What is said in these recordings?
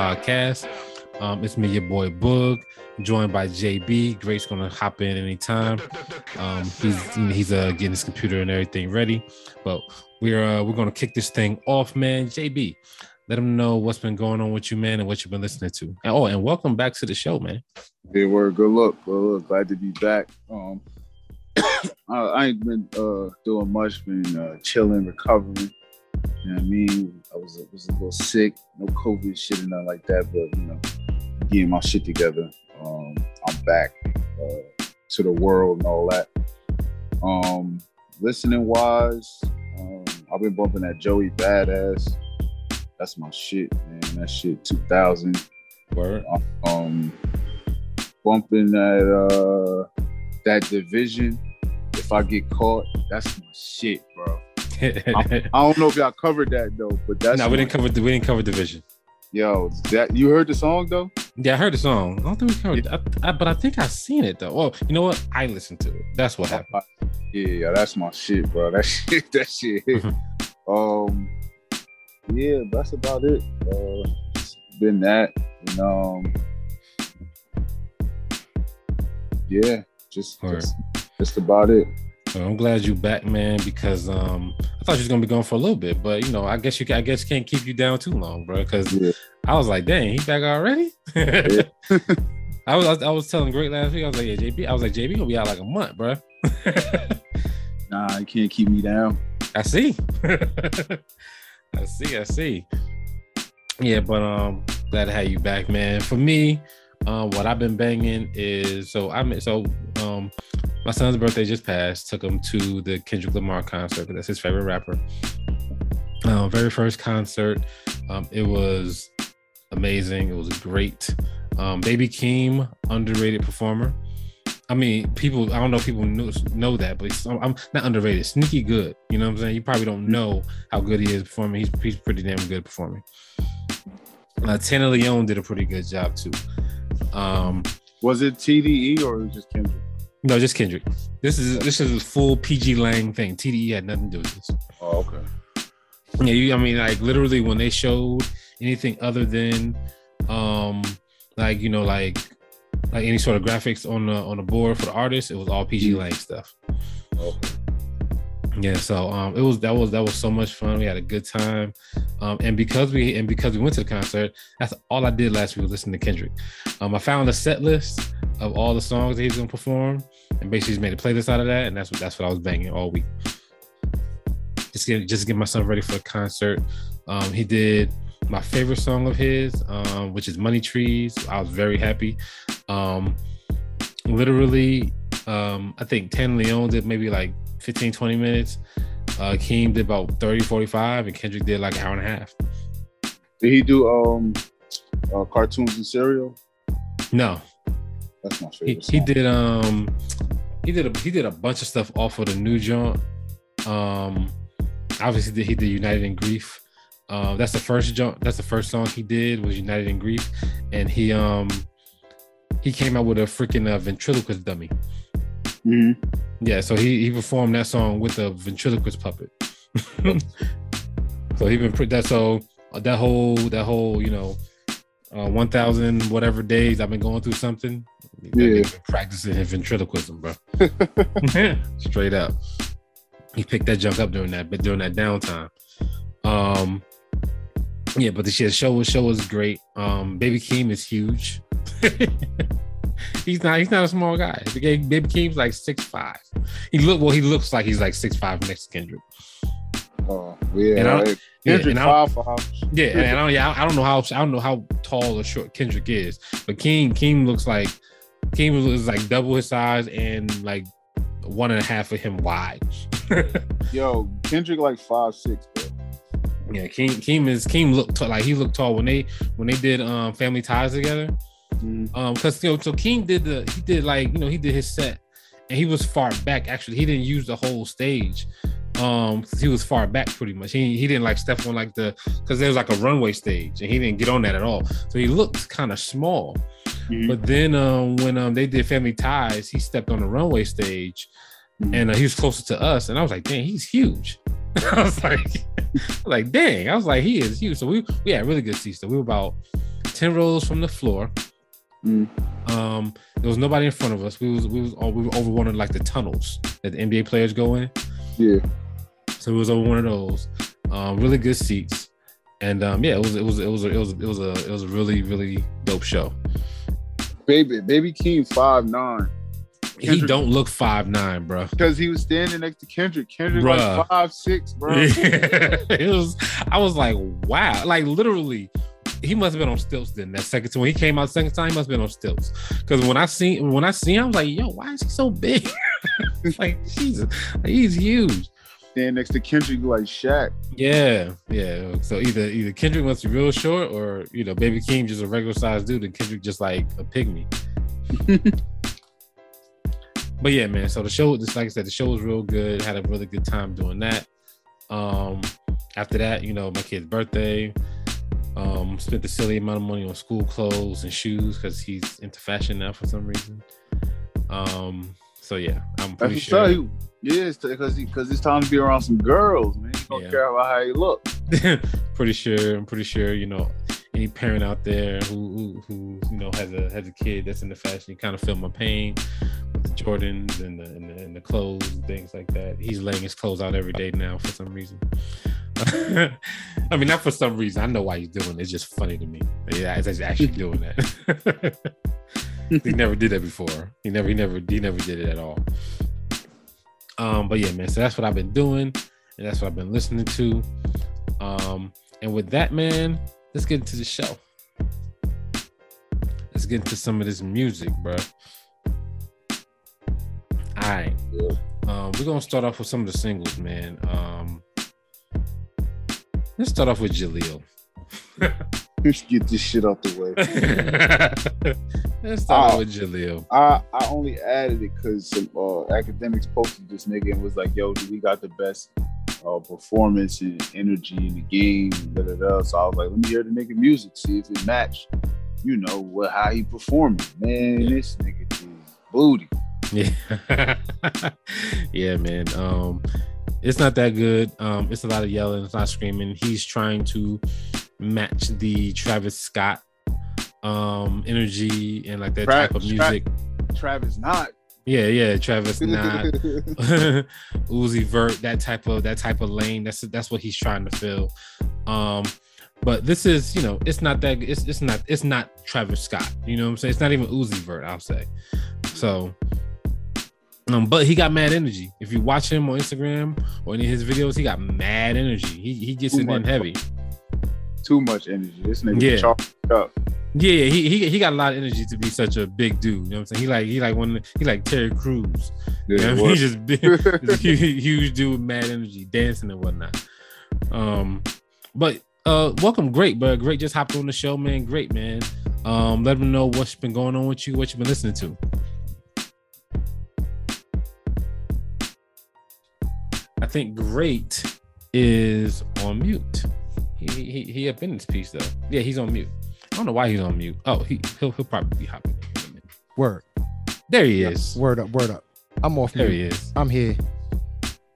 podcast. Um, it's me, your boy Boog, joined by JB. Great's gonna hop in anytime. Um, he's he's uh, getting his computer and everything ready. But we're uh, we're gonna kick this thing off, man. JB, let them know what's been going on with you, man, and what you've been listening to. And, oh, and welcome back to the show, man. Hey, word. Good luck. Good luck. Glad to be back. Um, I, I ain't been uh doing much. Been uh, chilling, recovering. You know what I mean? I was was a little sick, no COVID shit and nothing like that, but you know, getting my shit together. Um, I'm back uh, to the world and all that. Um, listening wise, um, I've been bumping that Joey Badass. That's my shit, man. That shit 2000. Word. Um, bumping that uh that division. If I get caught, that's my shit, bro. I, I don't know if y'all covered that though, but that's no, we didn't cover the we didn't cover division. Yo, that you heard the song though? Yeah, I heard the song. I don't think we covered, I, I, but I think I seen it though. Well, you know what? I listened to it. That's what happened. Yeah, yeah, that's my shit, bro. That shit, that shit. um, yeah, that's about it. Uh, it's been that, and um, yeah, just, just, just about it. Well, I'm glad you back, man, because um I thought you was gonna be gone for a little bit, but you know, I guess you I guess can't keep you down too long, bro. Because Yeah. I was like, dang, he back already. Yeah. I was I was- I was telling Great last week. I was like, yeah, JB. I was like, JB gonna be out like a month, bro. Nah, you can't keep me down. I see. I see. I see. Yeah, but um, glad to have you back, man. For me, um, what I've been banging is so I'm so um, my son's birthday just passed. Took him to the Kendrick Lamar concert. That's his favorite rapper. Um, very first concert. Um, it was amazing. It was great. Um, Baby Keem, underrated performer. I mean, people. I don't know if people know, know that, but I'm not underrated. Sneaky good. You know what I'm saying? You probably don't know how good he is performing. He's, he's pretty damn good performing. Uh, Tanna Leone did a pretty good job too. Um, Was it TDE or was it just Kendrick? No, just Kendrick. This is this is a full PG Lang thing. TDE had nothing to do with this. Oh, okay. Yeah, you, I mean, like literally when they showed anything other than, um, like you know, like like any sort of graphics on the on the board for the artist, it was all PG Lang stuff. Okay. Yeah, so um, it was that was that was so much fun. We had a good time, um, and because we and because we went to the concert, that's all I did last week was listen to Kendrick. Um, I found a set list of all the songs that he's gonna perform, and basically just made a playlist out of that, and that's what that's what I was banging all week. Just get just get myself ready for the concert. Um, he did my favorite song of his, um, which is Money Trees. I was very happy. Um, literally, um, I think Tanna Leone did maybe like 15, 20 minutes. Uh, Keem did about 30, 45, and Kendrick did like an hour and a half. Did he do um uh, cartoons and cereal? No, That's my he, favorite. he song. did um he did a he did a bunch of stuff off of the new joint. Um obviously he did United in Grief. Um that's the first jump that's the first song he did was United in Grief. And he um he came out with a freaking uh, ventriloquist dummy. Mhm. Yeah, so he he performed that song with a ventriloquist puppet. so he been pretty that so uh, that whole that whole you know uh, one thousand whatever days I've been going through something. Yeah. practicing his ventriloquism, bro. Straight up, he picked that junk up during that but during that downtime. Um, yeah, but the show was show was great. Um, Baby Keem is huge. he's not he's not a small guy. Baby Baby Keem's like six five. He look well. He looks like he's like six five next to Kendrick. Oh, yeah. And I-. Yeah, Kendrick and I, yeah, and I don't, yeah, I don't know how I don't know how tall or short Kendrick is, but Keem Keem looks like Keem looks like double his size and like one and a half of him wide. Yo, Kendrick like five six, bro. yeah, Keem Keem is Keem looked t- like he looked tall when they when they did um Family Ties together. Mhm. Um, because you know, so Keem did the he did like you know he did his set, and he was far back. Actually, he didn't use the whole stage. Um, he was far back pretty much. He he didn't like step on like the because there was like a runway stage, and he didn't get on that at all. So he looked kind of small. Mhm. But then um, when um, they did Family Ties, he stepped on the runway stage, Mhm. and uh, he was closer to us, and I was like, dang, he's huge. I was like, like, dang, I was like, he is huge. So we we had really good seats. So we were about 10 rows from the floor. Mm. Um, there was nobody in front of us. We was we was we were over one of like the tunnels that the NBA players go in. Yeah. So it was over one of those. Um, really good seats. And um, yeah, it was it was it was it was it was a it was a really, really dope show. Baby, baby Keem five nine. He don't look five nine, bro. Because he was standing next to Kendrick. Kendrick Bruh. like five six, bro. it was I was like, wow, like literally. He must have been on stilts then. That second time when he came out second time, he must have been on stilts. Because when I seen when I seen, him, I was like, "Yo, why is he so big?" like Jesus, like, he's huge. Standing next to Kendrick like Shaq. Yeah, yeah. So either either Kendrick must be real short, or you know, Baby Keem just a regular sized dude, and Kendrick just like a pygmy. but yeah, man. So the show, just like I said, the show was real good. Had a really good time doing that. Um, after that, you know, my kid's birthday. Um, spent the silly amount of money on school clothes and shoes because he's into fashion now for some reason. Um, so yeah, I'm pretty sure. He- Yeah, because because it's time to be around some girls, man. You don't Yeah. care about how you look. pretty sure i'm pretty sure you know any parent out there who who, who you know has a has a kid that's in the fashion you kind of feel my pain jordans and the, and the and the clothes and things like that. He's laying his clothes out every day now for some reason. I mean not for some reason. I know why he's doing it. It's just funny to me. Yeah he's actually doing that. He never did that before. He never he never he never did it at all. Um but yeah man so that's what i've been doing and that's what i've been listening to. Um, and with that, man, let's get into the show. Let's get into some of this music, bro. All right. Um, we're gonna start off with some of the singles, man. Um, let's start off with Jaleel. Let's get this shit out the way. let's start Ah. off with Jaleel. I I only added it because some uh, academics posted this nigga and was like, "Yo, we got the best uh, performance and energy in the game." Da, da, da. So I was like, "Let me hear the nigga music, see if it matched." You know what? How he performing? Man, this nigga is booty. Yeah. yeah, man. Um, it's not that good. Um, it's a lot of yelling, it's not screaming. He's trying to match the Travis Scott um energy and like that type of music. Travis not. Yeah, yeah, Travis not Uzi Vert, that type of that type of lane. That's that's what he's trying to fill. Um, but this is, you know, it's not that it's it's not it's not Travis Scott. You know what I'm saying? It's not even Uzi Vert, I'll say. So um, but he got mad energy. If you watch him on Instagram or any of his videos, he got mad energy. He he gets Too it in much. heavy. Too much energy. This nigga Yeah. up. Yeah, yeah, he, he he got a lot of energy to be such a big dude. You know what I'm saying? He like he like one he like Terry Crews. You know what I mean? He's just big, huge, huge dude with mad energy, dancing and whatnot. Um, but uh, welcome, great, but great just hopped on the show, man. Great, man. Um, let them know what's been going on with you, what you've been listening to. I think great is on mute. He he he up in this piece though. Yeah, he's on mute. I don't know why he's on mute. Oh, he he'll he'll probably be hopping. in in a minute. Word. There he is. Word up. Word up. I'm off There mute. he is. I'm here.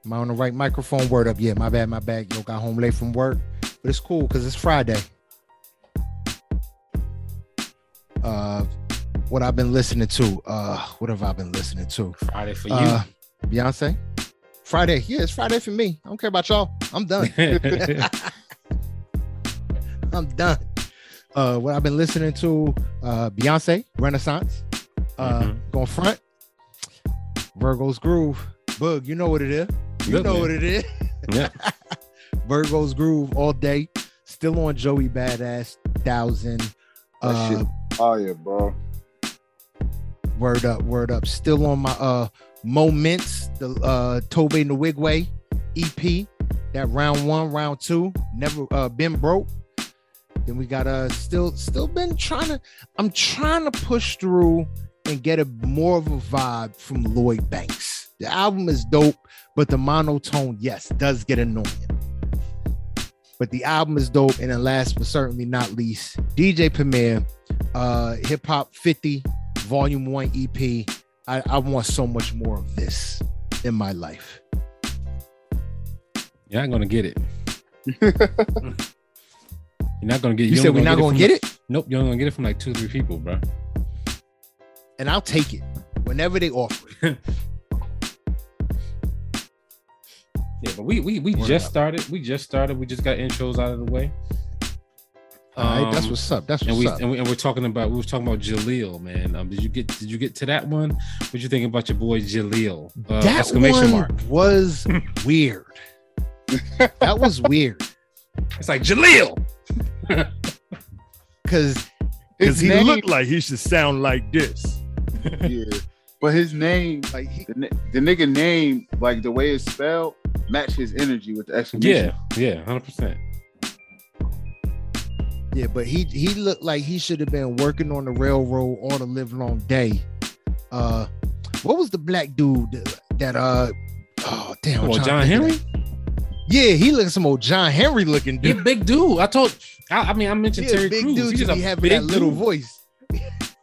Am I on the right microphone? Word up. Yeah, my bad, my bad. Yo, got home late from work. But it's cool because it's Friday. Uh what I've been listening to. Uh what have I been listening to? Friday for you. Uh Beyonce. Friday. Yeah, it's Friday for me. I don't care about y'all. I'm done. I'm done. Uh, what I've been listening to, uh, Beyonce, Renaissance, uh, Mhm. going front, Virgo's Groove, Bug, you know what it is. You Good, know man. what it is. yeah. Virgo's Groove all day, still on Joey Badass, thousand. Uh. Oh yeah, bro. word up, word up. Still on my uh moments, the uh Tobe Nwigwe EP, that round one, round two, never uh been broke. Then we got uh still still been trying to I'm trying to push through and get a more of a vibe from Lloyd Banks. The album is dope, but the monotone, yes, does get annoying. But the album is dope, and then last but certainly not least, DJ Premier, uh, Hip Hop 50, Volume 1 EP. I, I want so much more of this in my life. You're not gonna get it. You're not gonna get. You, said we're not gonna get it, Nope, you're only gonna get it from like two or three people, bro. and I'll take it whenever they offer it. Yeah, but we we we Word just up. started. We just started. We just got intros out of the way. All right, that's Um, what's up. That's and what's we, up. and we and we're talking about we were talking about Jaleel, man. Um, did you get did you get to that one? What you think about your boy Jaleel? Uh, that exclamation one mark. was weird. that was weird It's like Jaleel. because Because he name, looked like he should sound like this. yeah. But his name, like he, the, the nigga name, like the way it's spelled, match his energy with the exclamation. Yeah, yeah, hundred percent. Yeah, but he he looked like he should have been working on the railroad all the live long day. Uh, what was the black dude that, that uh? Oh damn! Well, John Henry, that. Yeah, he looks some old John Henry looking dude. big dude. I told. I, I mean, I mentioned He a Terry big Crews. dude He's a having big that little dude. voice.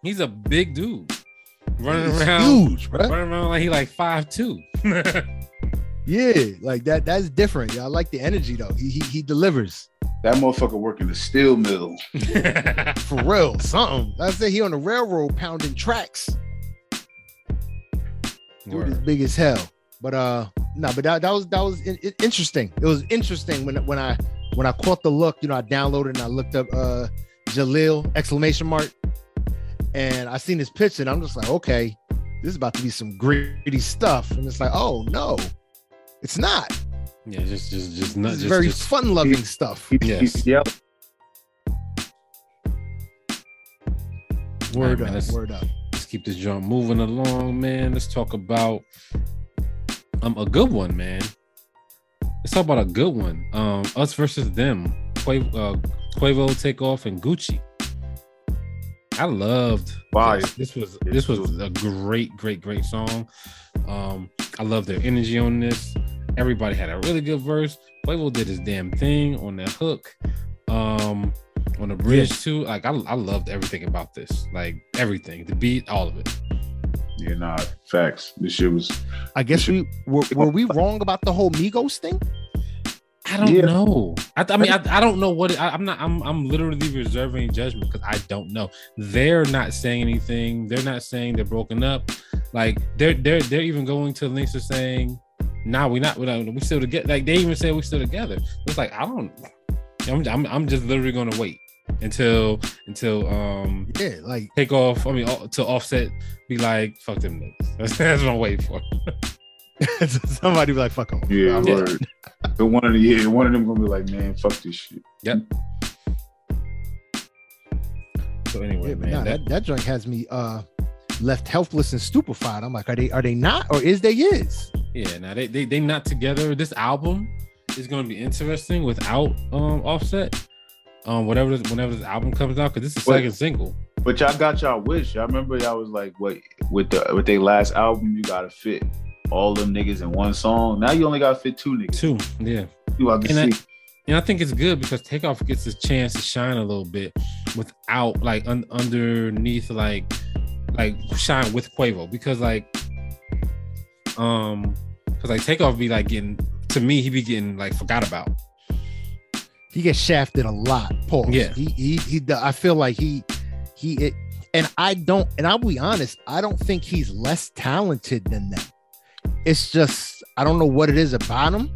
He's a big dude, running around, huge, bro. running around like he like five two. Yeah, like that. That's different. Yeah, I like the energy though. He he, he delivers That motherfucker working the steel mill. for real. Something. I said he on the railroad pounding tracks. Dude is big as hell. But uh, no, but that, that was that was in, in- interesting. It was interesting when when I when I caught the look. You know, I downloaded and I looked up uh Jaleel exclamation mark, and I seen his picture and I'm just like, okay, this is about to be some gritty stuff. And it's like, oh no, it's not. Yeah, just just just not just, very just fun loving stuff. He, Yes. he yelled. Word man, up, let's- word up. let's keep this joint moving along, man. Let's talk about um a good one, man. Let's talk about a good one. Um, us versus them. Quavo, uh, Quavo Takeoff and Gucci. I loved Fire. this. This was this was a great, great, great song. Um, I love their energy on this. Everybody had a really good verse. Quavo did his damn thing on that hook. Um, on the bridge too. Like I, I loved everything about this. Like everything, the beat, all of it. Yeah, nah, facts. This shit was. I guess we were, were we wrong about the whole Migos thing? I don't Yeah. know. I, I mean, I, I don't know what it, I, I'm not. I'm I'm literally reserving judgment because I don't know. They're not saying anything. They're not saying they're broken up. Like they're they're they're even going to links of saying, "Nah, we not. We not. We still together." Like they even say we still together. It's like I don't. I'm I'm, I'm just literally gonna wait until until um Yeah, like take off. I mean, to offset be like, "Fuck them niggas." That's, that's what I'm waiting for. somebody be like, "Fuck them." Yeah, I'm- Yeah. word. So one of the yeah, one of them gonna be like, man, fuck this shit. Yeah. So anyway, Yeah, man, nah, that- that, that joint has me uh left helpless and stupefied. I'm like, are they are they not or is they is? Yeah, now they they they not together. This album is going to be interesting without um Offset. Um, whatever this, whenever this album comes out, because this is the second single. But y'all got y'all wish. Y'all remember y'all was like, what with the with their last album, you gotta fit all them niggas in one song. Now you only gotta fit two niggas. Two, yeah, You about to And I- see. and I think it's good because Takeoff gets his chance to shine a little bit without like un- underneath like like shine with Quavo because like um because like Takeoff be like getting to me he be getting like forgot about. He gets shafted a lot. Paul. Yeah. He he he. I feel like he he it, and I don't. And I'll be honest. I don't think he's less talented than them. It's just I don't know what it is about him,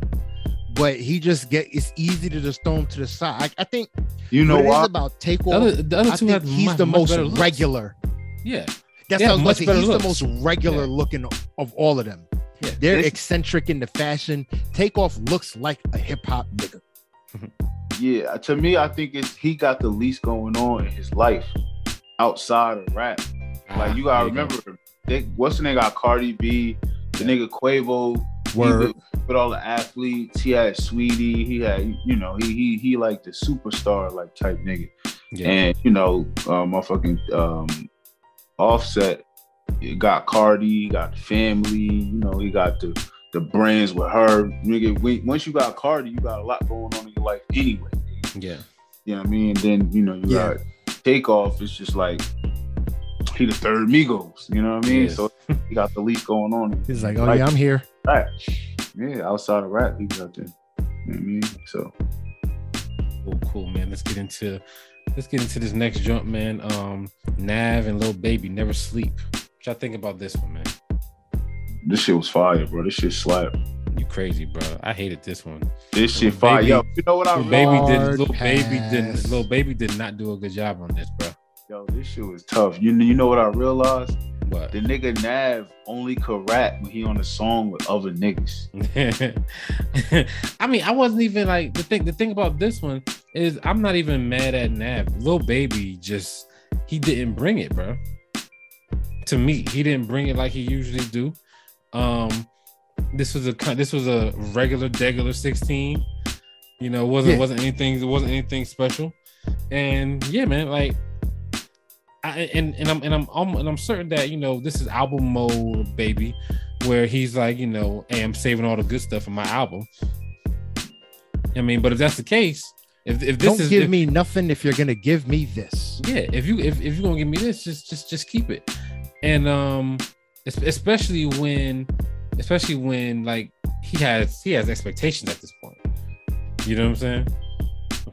but he just get. It's easy to just throw him to the side. I, I think You know what it is why? about The takeoff. other, the other I two think have he's much- the most regular. Yeah, That's Yeah, how much better He's looks. the most regular Yeah. looking of all of them. Yeah. They're This- eccentric in the fashion. Takeoff looks like a hip hop nigga. Yeah, to me, I think it's he got the least going on in his life outside of rap. Like you gotta There remember, they, what's the nigga got Cardi B, the nigga Quavo, he Word. with, with all the athletes. He had Saweetie. He had, you know, he he he like the superstar like type nigga. Yeah. And you know, uh, motherfucking um, Offset he got Cardi, he got family. You know, he got the the brands with her. Nigga, when, once you got Cardi, you got a lot going on in your life anyway. yeah. You know what I mean? then you know you Yeah. got Takeoff. It's just like he the third Migos. You know what I mean? Yes. So he got the least going on. He's like, his oh life. yeah, I'm here. Right. Yeah, outside of rap, he's out there. You know what I mean? So Cool, cool, man. Let's get into let's get into this next jump, man. Um, Nav and Lil Baby never sleep. What y'all think about this one, man? This shit was fire, bro. This shit slapped. You crazy, bro. I hated this one. This shit Lil fire. Yo, you know what I Lil realized? baby did Hard little baby didn't little baby did not do a good job on this, bro. Yo, this shit was tough. You you know what I realized? But The nigga Nav only could rap when he on a song with other niggas. I mean, I wasn't even like the thing. The thing about this one is I'm not even mad at Nav. Little Baby just he didn't bring it, bro. To me, he didn't bring it like he usually do. Um, this was a this was a regular degular 16. You know, wasn't Yeah. wasn't anything. It wasn't anything special. And yeah, man, like. I, and and I'm and I'm um, and I'm certain that you know this is album mode, baby, where he's like, you know, hey, I'm saving all the good stuff in my album. I mean, but if that's the case, if if this Don't is give if- me nothing if you're gonna give me this. yeah, if you if, if you're gonna give me this, just just just keep it. And um especially when especially when like he has he has expectations at this point. You know what I'm saying?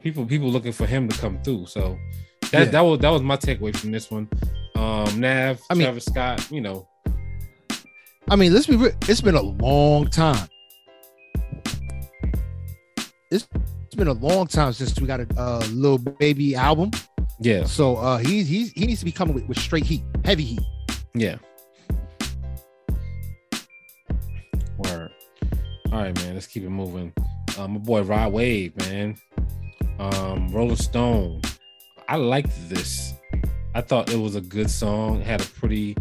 People people looking for him to come through. So that Yeah. that was that was my takeaway from this one. Um Nav, I mean- Travis Scott, you know, I mean, let's be real. It's been a long time. It's, it's been a long time since we got a uh, little baby album. yeah, So uh, he he he needs to be coming with, with straight heat, heavy heat. yeah. Word. All right, man. Let's keep it moving. Um, my boy Rod Wave, man. Um, Rolling Stone. I liked this. I thought it was a good song. It had a pretty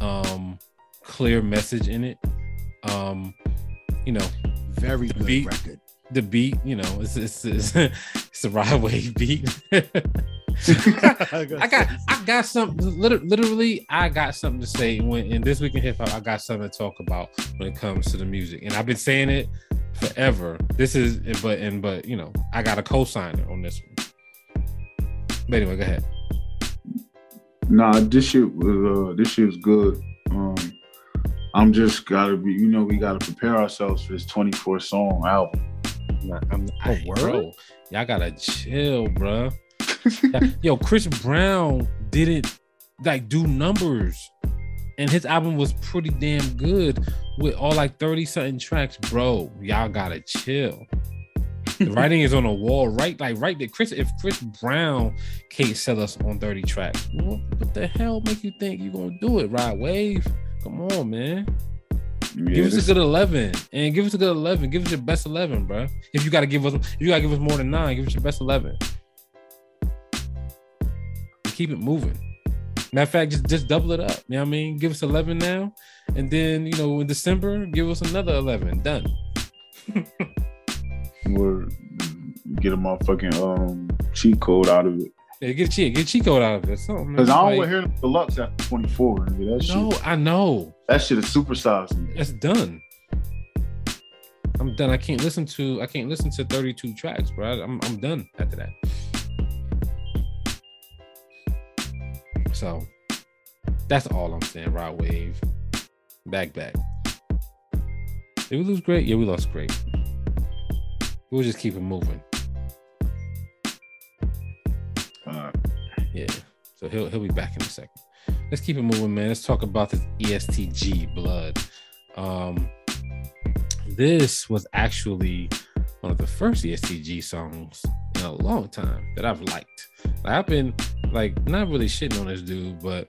um clear message in it. Um, you know, Very good beat. record. The beat, you know, it's it's it's, it's a Rod Wave beat. I got I got something literally I got something to say when in this week in hip hop I got something to talk about when it comes to the music and I've been saying it forever. This is but and but you know I got a co-signer on this one. But anyway, go ahead. Nah, this shit was uh this shit was good. Um I'm just gotta be, you know, we gotta prepare ourselves for this 24 song album. Nah, I'm, I, word? bro, y'all gotta chill, bro. Yo, Chris Brown didn't like do numbers, and his album was pretty damn good with all like 30 something tracks, bro. Y'all gotta chill. The writing is on the wall, right? Like right there. Chris, if Chris Brown can't sell us on 30 tracks, what, what the hell make you think you're gonna do it, Rod Wave? Come on, man. Yeah, Give us a good 11 and give us a good 11. Give us your best 11, bro. If you got to give us, if you got to give us more than nine, give us your best 11. Keep it moving. Matter of fact, just just double it up. You know what I mean? Give us 11 now, and then you know in December, give us another 11. Done. or get a motherfucking um cheat code out of it. Yeah, get cheat, get a cheat code out of it. Something. Cause I don't want to hear the deluxe after 24. Nigga. That shit, no, I know. That shit is supersized me. It's done. I'm done. I can't listen to I can't listen to 32 tracks, bro. I'm I'm done after that. So that's all I'm saying. Rod Wave. Back back. Did we lose great? Yeah, we lost great. We'll just keep it moving. Uh, Yeah. So he'll he'll be back in a second. Let's keep it moving, man. Let's talk about this EST Gee blood. Um this was actually one of the first EST Gee songs in a long time that I've liked. Like, I've been like not really shitting on this dude, but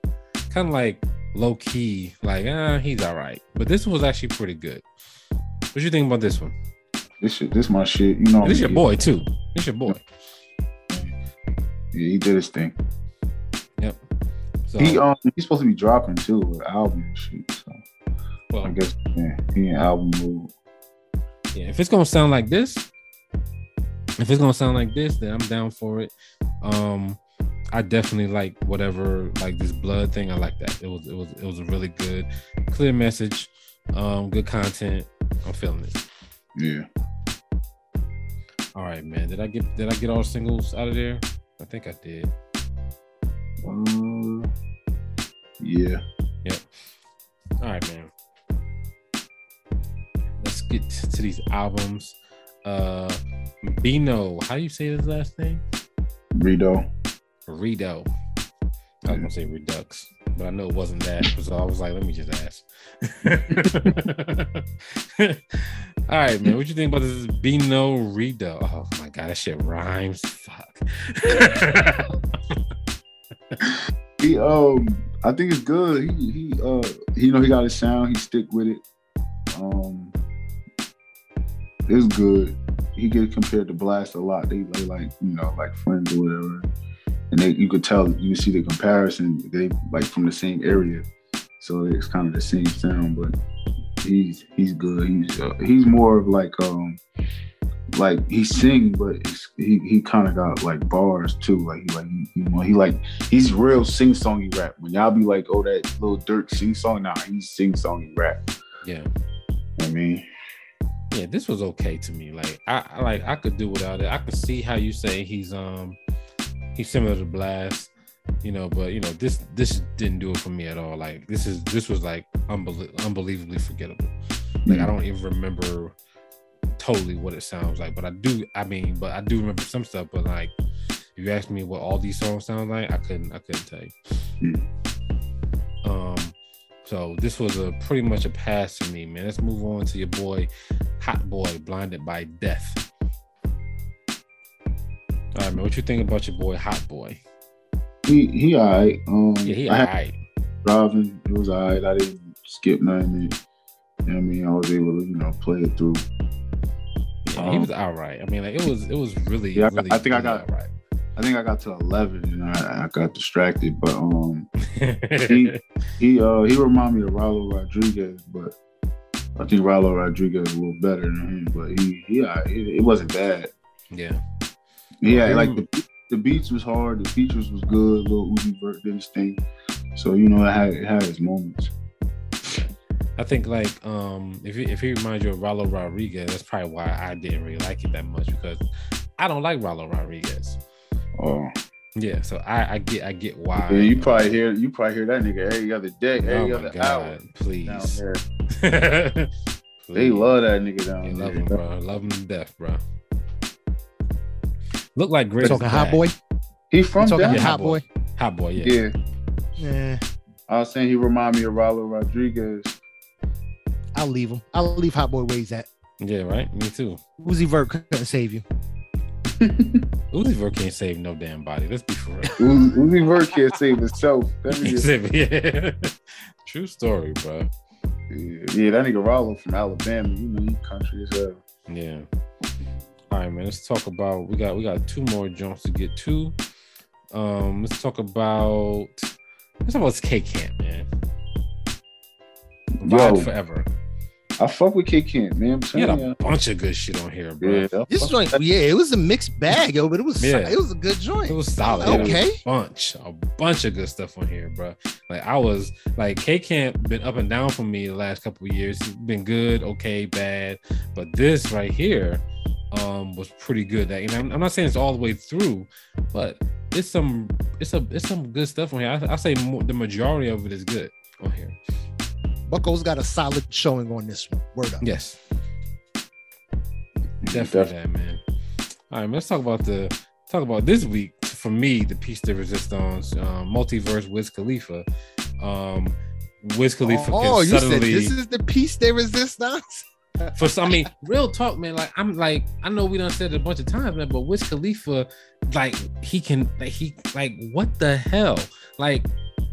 kind of like low key, like ah, he's all right. But this was actually pretty good. What you think about this one? this shit, this my shit. You know, This is your boy too. This your boy. Yeah, he did his thing. So He um he's supposed to be dropping too, an album and shit. So well, I guess yeah, he in album mode. Yeah, if it's gonna sound like this, if it's gonna sound like this, then I'm down for it. Um, I definitely like whatever like this blood thing. I like that. It was it was it was a really good, clear message, um, good content. I'm feeling it. Yeah. All right, man. Did I get did I get all singles out of there? I think I did. Uh, yeah. All right, man. Let's get to these albums. Uh Bino. How do you say his last name? Rideaux. Rideaux. I was gonna say Redux, but I know it wasn't that. So I was like, let me just ask. All right, man. What you think about this Bino Rideaux? Oh my god, that shit rhymes. Fuck. He um, I think it's good. He he uh, you know, he got a sound. He stick with it. Um, it's good. He get compared to Blxst a lot. They, they like you know like friends or whatever, and they you could tell you see the comparison. They like from the same area, so it's kind of the same sound. But he's he's good. He's uh, he's more of like um like he sing, but it's, he he kind of got like bars too. Like he like you know he like he's real sing songy rap. When y'all be like, oh that little Dirk sing song, nah, he's sing songy rap. yeah. I mean, Yeah, this was okay to me. Like I, like I could do without it. I could see how you say he's um he's similar to Blxst, you know, but you know, this this didn't do it for me at all. Like this is this was like unbelie- unbelievably forgettable. Like I don't even remember totally what it sounds like, but I do I mean, but I do remember some stuff, but like if you ask me what all these songs sound like, I couldn't I couldn't tell you. Um so this was a pretty much a pass for me, man. Let's move on to your boy Hot Boy, Blinded by Death. All right, man. What you think about your boy Hot Boy? he he alright. Um, yeah, he alright. driving. It was alright. I didn't skip nothing. You know what I mean, I was able to you know play it through. Yeah, he Um, was alright. I mean, like it was it was really, Yeah, I- really I think I really got- alright. I think I got to eleven and I, I got distracted, but um. he he uh he remind me of Rylo Rodriguez, but I think Rylo Rodriguez is a little better than him. But he yeah, it, it wasn't bad. yeah. Yeah, like the the beats was hard, the features was good. Little Uzi Vert did his thing, so you know it had it had its moments. I think like um if he, if he reminds you of Rylo Rodriguez, that's probably why I didn't really like it that much because I don't like Rylo Rodriguez. Oh, Yeah, so I, I get I get why. yeah, you probably hear you probably hear that nigga every other day, Oh every my other god, hour down please. Please. They love that nigga They down love there. him, bro. Love him to death, bro. Look like great. talking hot boy. He from talking Yeah, hot Hot Boy. boy. Hot boy, yeah. Yeah, Yeah, I was saying he remind me of Rylo Rodriguez. I'll leave him. I'll leave hot boy where he's at. Yeah, right. Me too. Uzi Vert couldn't save you. Uzi Vert can't save no damn body. Let's be for real. Uzi Uzi Vert can't save himself. That Can't nigga, it. Yeah. True story, bro. yeah, that nigga Rylo from Alabama. You know, he country as hell. Yeah. All right, man. Let's talk about we got we got two more jumps to get to. Um, let's talk about let's talk about K Camp, man. Vibe Yo. forever. I fuck with K Camp, man. I'm He had a you. bunch of good shit on here, bro. Yeah, This fuck- joint, yeah, it was a mixed bag, yo, but it was Yeah. it was a good joint. It was solid. It was Okay. a bunch, a bunch of good stuff on here, bro. Like I was like K Camp been up and down for me the last couple of years. It's been good, okay, bad, but this right here um was pretty good. That you know, I'm, I'm not saying it's all the way through, but it's some it's a it's some good stuff on here. I, I say more, the majority of it is good on here. Bucko's got a solid showing on this one. Word up. Yes, definitely that man. All right, let's talk about the talk about this week for me. The piece de resistance, um, multiverse Wiz Khalifa. Um, Wiz Khalifa oh, can you said this is the piece de resistance. for some. I mean, real talk, man. Like I'm like I know we done said it a bunch of times, man, but Wiz Khalifa, like he can, like he, like what the hell, like.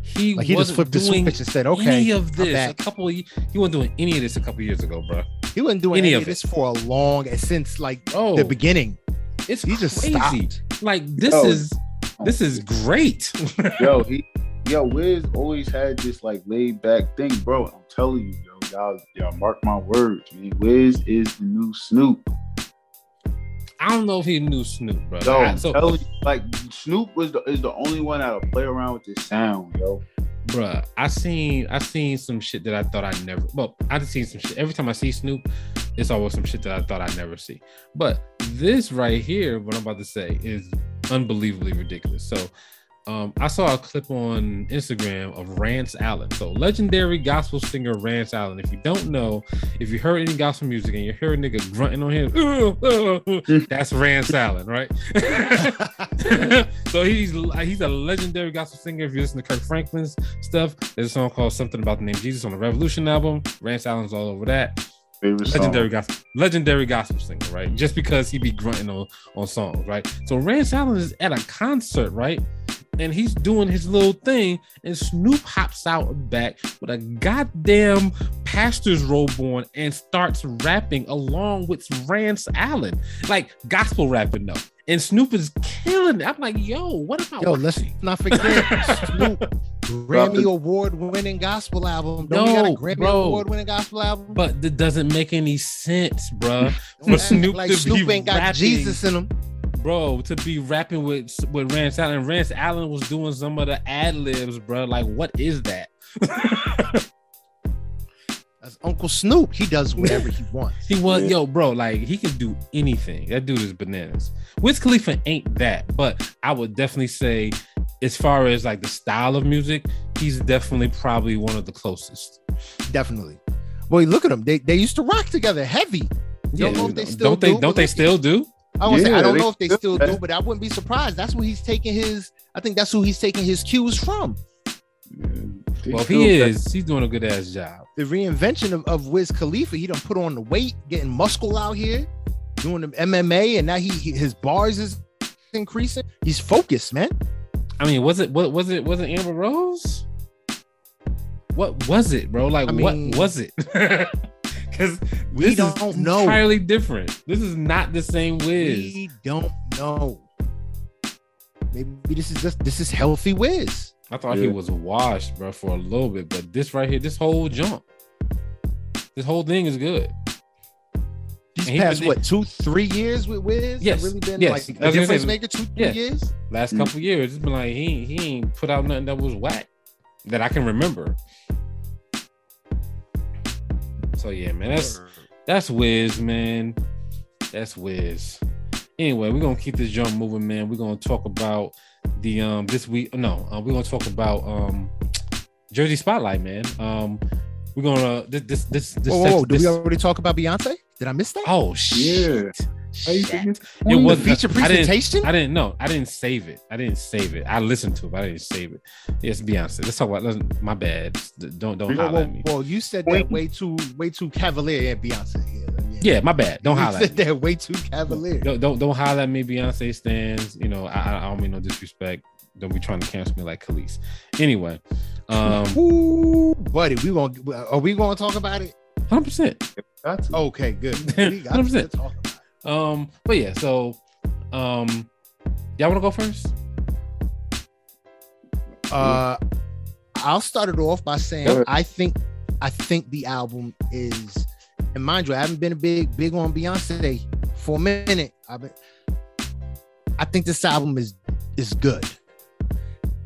He Like he just wasn't flipped the doing switch and said, "Okay, any of I'm this. A back." couple, of, he wasn't doing any of this a couple years ago, bro. He wasn't doing Any any, of of it. this for a long eh, since like Oh, the beginning. it's He just crazy. stopped. Like this Yo. is this is great. yo, he yo, Wiz always had this like laid back thing, bro. I'm telling you, yo, y'all, y'all mark my words, man. Wiz is the new Snoop. I don't know if he knew Snoop, bro. Yo, I- so, you, like Snoop was the is the only one that'll play around with this sound, yo. bruh, I seen I seen some shit that I thought I'd never. Well, I just seen some shit. Every time I see Snoop, it's always some shit that I thought I'd never see. But this right here, what I'm about to say, is unbelievably ridiculous. So, um, I saw a clip on Instagram of Rance Allen. So legendary gospel singer Rance Allen. If you don't know, if you heard any gospel music and you hear a nigga grunting on him, that's Rance Allen, right? so he's he's a legendary gospel singer. If you listen to Kirk Franklin's stuff, there's a song called "Something About the Name Jesus" on the Revolution album. Rance Allen's all over that. Favorite song. Legendary gospel, legendary gospel singer, right? Just because he be grunting on on songs, right? So Rance Allen is at a concert, right? And he's doing his little thing, and Snoop hops out back with a goddamn pastor's robe on and starts rapping along with Rance Allen, like gospel rapping though. And Snoop is killing it. I'm like, yo, what about Yo, let's not forget Snoop, Grammy Award winning gospel album. Don't we got a No, Grammy. Award winning gospel album? But that doesn't make any sense, bruh. Don't For Snoop like to Snoop be ain't got rapping- Jesus in him. Bro, to be rapping with with Rance Allen. Rance Allen was doing some of the ad libs, bro. Like, what is that? That's Uncle Snoop. He does whatever he wants. he was, Yeah. yo, bro. Like, he can do anything. That dude is bananas. Wiz Khalifa ain't that, but I would definitely say, as far as like the style of music, he's definitely probably one of the closest. Definitely. Boy, look at them. They they used to rock together heavy. You don't they still don't they? do, Don't they still do? I was say Yeah, I don't know if they still- still do, but I wouldn't be surprised. That's where he's taking his. I think that's who he's taking his cues from. Yeah. Well, if he got- is, he's doing a good ass job. The reinvention of, of Wiz Khalifa. He done put on the weight, getting muscle out here, doing the MMA, and now he, he his bars is increasing. He's focused, man. I mean, was it what was it was it Amber Rose? What was it, bro? Like I mean, what was it? Because we this don't is know. entirely different. This is not the same Wiz. We don't know. Maybe this is just this is healthy Wiz. I thought he was washed, bro, for a little bit, but this right here, this whole jump, this whole thing is good. He's And he past been- what two, three years with Wiz. Yes, really been yes. like I a difference say- maker. Two, three years. Last Mm. couple years, it's been like he he ain't put out nothing that was whack that I can remember. So yeah, man, that's That's Wiz, man. That's Wiz. Anyway, we're gonna keep this jump moving, man. We're gonna talk about the um this week. No, uh, we're gonna talk about um Jersey Spotlight, man. Um, we're gonna this this this. this, Whoa, whoa, whoa. Did we already talk about Beyonce? Did I miss that? oh shit! How you Shit. It was feature I didn't- presentation. I didn't know. I didn't save it. I didn't save it. I listened to it, but I didn't save it. Yes, Beyonce. Let's talk about. Let's, my bad. Don't don't Whoa, holler whoa, at me. whoa, you said that way too, way too cavalier. Yeah, Beyonce. Yeah, Yeah, my bad. Don't you holler. said At me. that way too cavalier. Don't don't don't holler at me. Beyonce stands. You know, I, I- I don't mean no disrespect. Don't be trying to cancel me like Khalees. Anyway, um, Ooh, buddy, we gonna are we gonna talk about it? hundred percent. Got to. Okay, good. We got to 100%. talk about it. Um, but yeah, so um, y'all want to go first? Uh, I'll start it off by saying Go. I think I think the album is, and mind you, I haven't been a big big on Beyonce for a minute. I've been, I think this album is is good.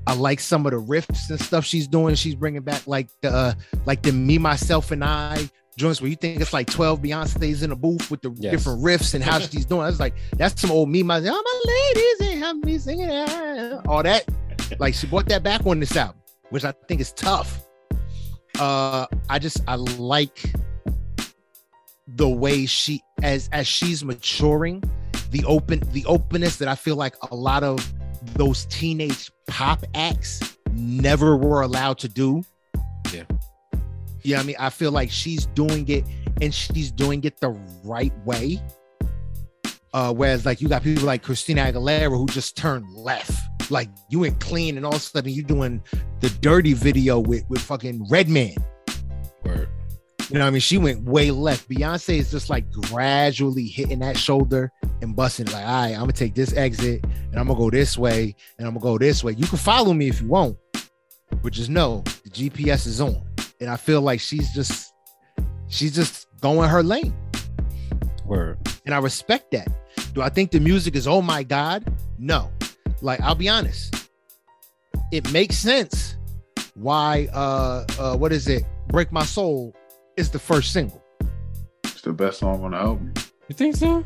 I like some of the riffs and stuff she's doing. She's bringing back like the uh, like the me myself and I joints where you think it's like 12 Beyonce's in a booth with the Yes. different riffs and how she's doing. I was like, that's some old me My, Oh, my ladies and have me singing ah," all that. Like she brought that back on this album, which I think is tough. Uh, I just I like the way she as as she's maturing, the open the openness that I feel like a lot of those teenage pop acts never were allowed to do. Yeah. Yeah, I mean, I feel like she's doing it and she's doing it the right way. Uh, whereas like you got people like Christina Aguilera who just turned left. Like you went clean and all of a sudden you doing the dirty video with with fucking Redman. Word. You know what I mean? She went way left. Beyonce is just like gradually hitting that shoulder and busting. Like, all right, I'm gonna take this exit and I'm gonna go this way and I'm gonna go this way. You can follow me if you want, but just know the GPS is on. And I feel like she's just she's just going her lane. Word. And I respect that. Do I think the music is oh my god? No. Like I'll be honest. It makes sense why uh uh what is it? Break My Soul is the first single. It's the best song on the album. You think so?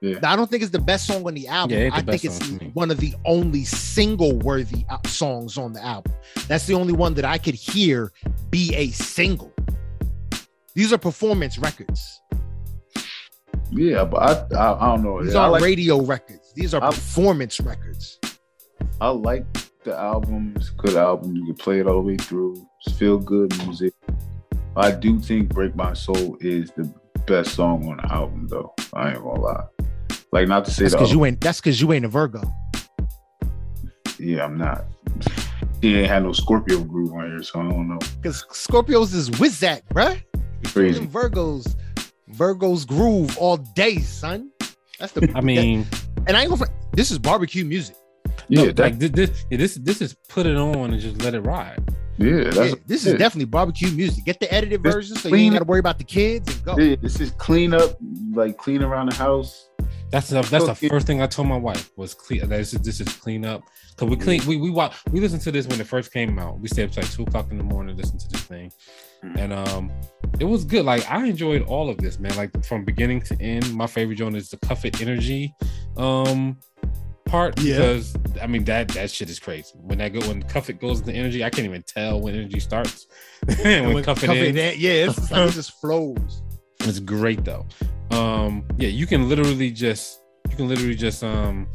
Yeah. I don't think it's the best song on the album. Yeah, the I think it's song for me. one of the only single worthy songs on the album. That's the only one that I could hear be a single. These are performance records. Yeah, but I I, I don't know. These I aren't like radio records. These are I- performance records. I like the album. It's a good album. You can play it all the way through. It's feel good music. I do think "Break My Soul" is the best song on the album, though. I ain't gonna lie. Like not to say That's that. because you ain't. That's because you ain't a Virgo. Yeah, I'm not. He ain't had no Scorpio groove on here, so I don't know. Because Scorpios is Wizak, bruh. Crazy. Them Virgos, Virgos groove all day, son. That's the. I mean, and I ain't gonna. This is barbecue music. Yeah, no, that, like this, this, this, this is put it on and just let it ride. yeah, that's Yeah, this is yeah. definitely barbecue music. Get the edited This version so you clean- ain't got to worry about the kids and go. Yeah, this is clean up, like clean around the house. That's the that's the Okay. first thing I told my wife was clean. This is this is clean up because we clean. We we watch we listened to this when it first came out. We stayed up like two o'clock in the morning listening to this thing, Mm. and um, it was good. Like I enjoyed all of this, man. Like from beginning to end. My favorite joint is the Cuff It Energy, um, part Yeah. because I mean that that shit is crazy. When that go when Cuff It goes into energy, I can't even tell when energy starts. when, When Cuff It Cuff It ends. in, yeah, it's like it just flows. It's great though. Um, yeah, you can literally just you can literally just um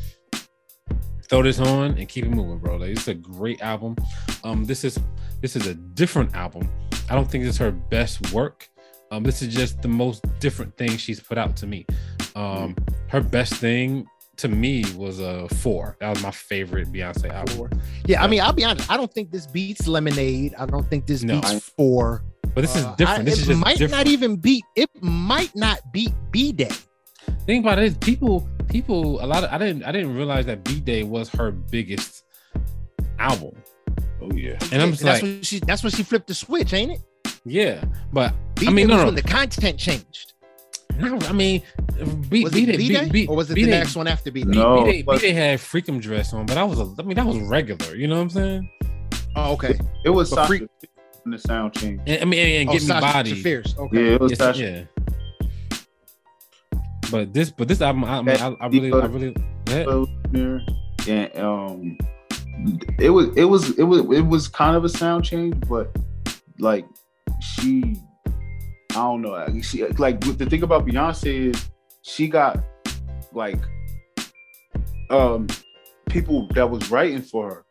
throw this on and keep it moving, bro. Like it's a great album. Um, this is this is a different album. I don't think this is her best work. Um, this is just the most different thing she's put out to me. Um, her best thing to me was a uh, four. That was my favorite Beyonce album. Four. Yeah, I mean, I'll be honest. I don't think this beats Lemonade. I don't think this No, beats Four. But this is different. I- this it is just might different. not even beat. It might not beat B Day. Think about it. is People, people, a lot of I didn't I didn't realize that B Day was her biggest album. Oh yeah. And I'm just that's like- when she. That's when she flipped the switch, ain't it? Yeah, but B I mean, no, was no. when the content changed. no, I mean, B, Was B it Day, B B, Day, B, or was it B the next one after B Day? No. B Day, B but- Day had freakum dress on, but that was a, I mean, that was regular. You know what I'm saying? Oh, okay. It was But Sasha Freak- when the sound change. And, I mean, and, and Oh, get me body. Fierce. Yeah, Okay. it was Yes, Sasha. yeah. But this, but this album, I, mean, I, I really, I really, yeah. And um, it was it was it was it was kind of a sound change, but like she, I don't know. like, She like the thing about Beyonce is she got like um people that was writing for her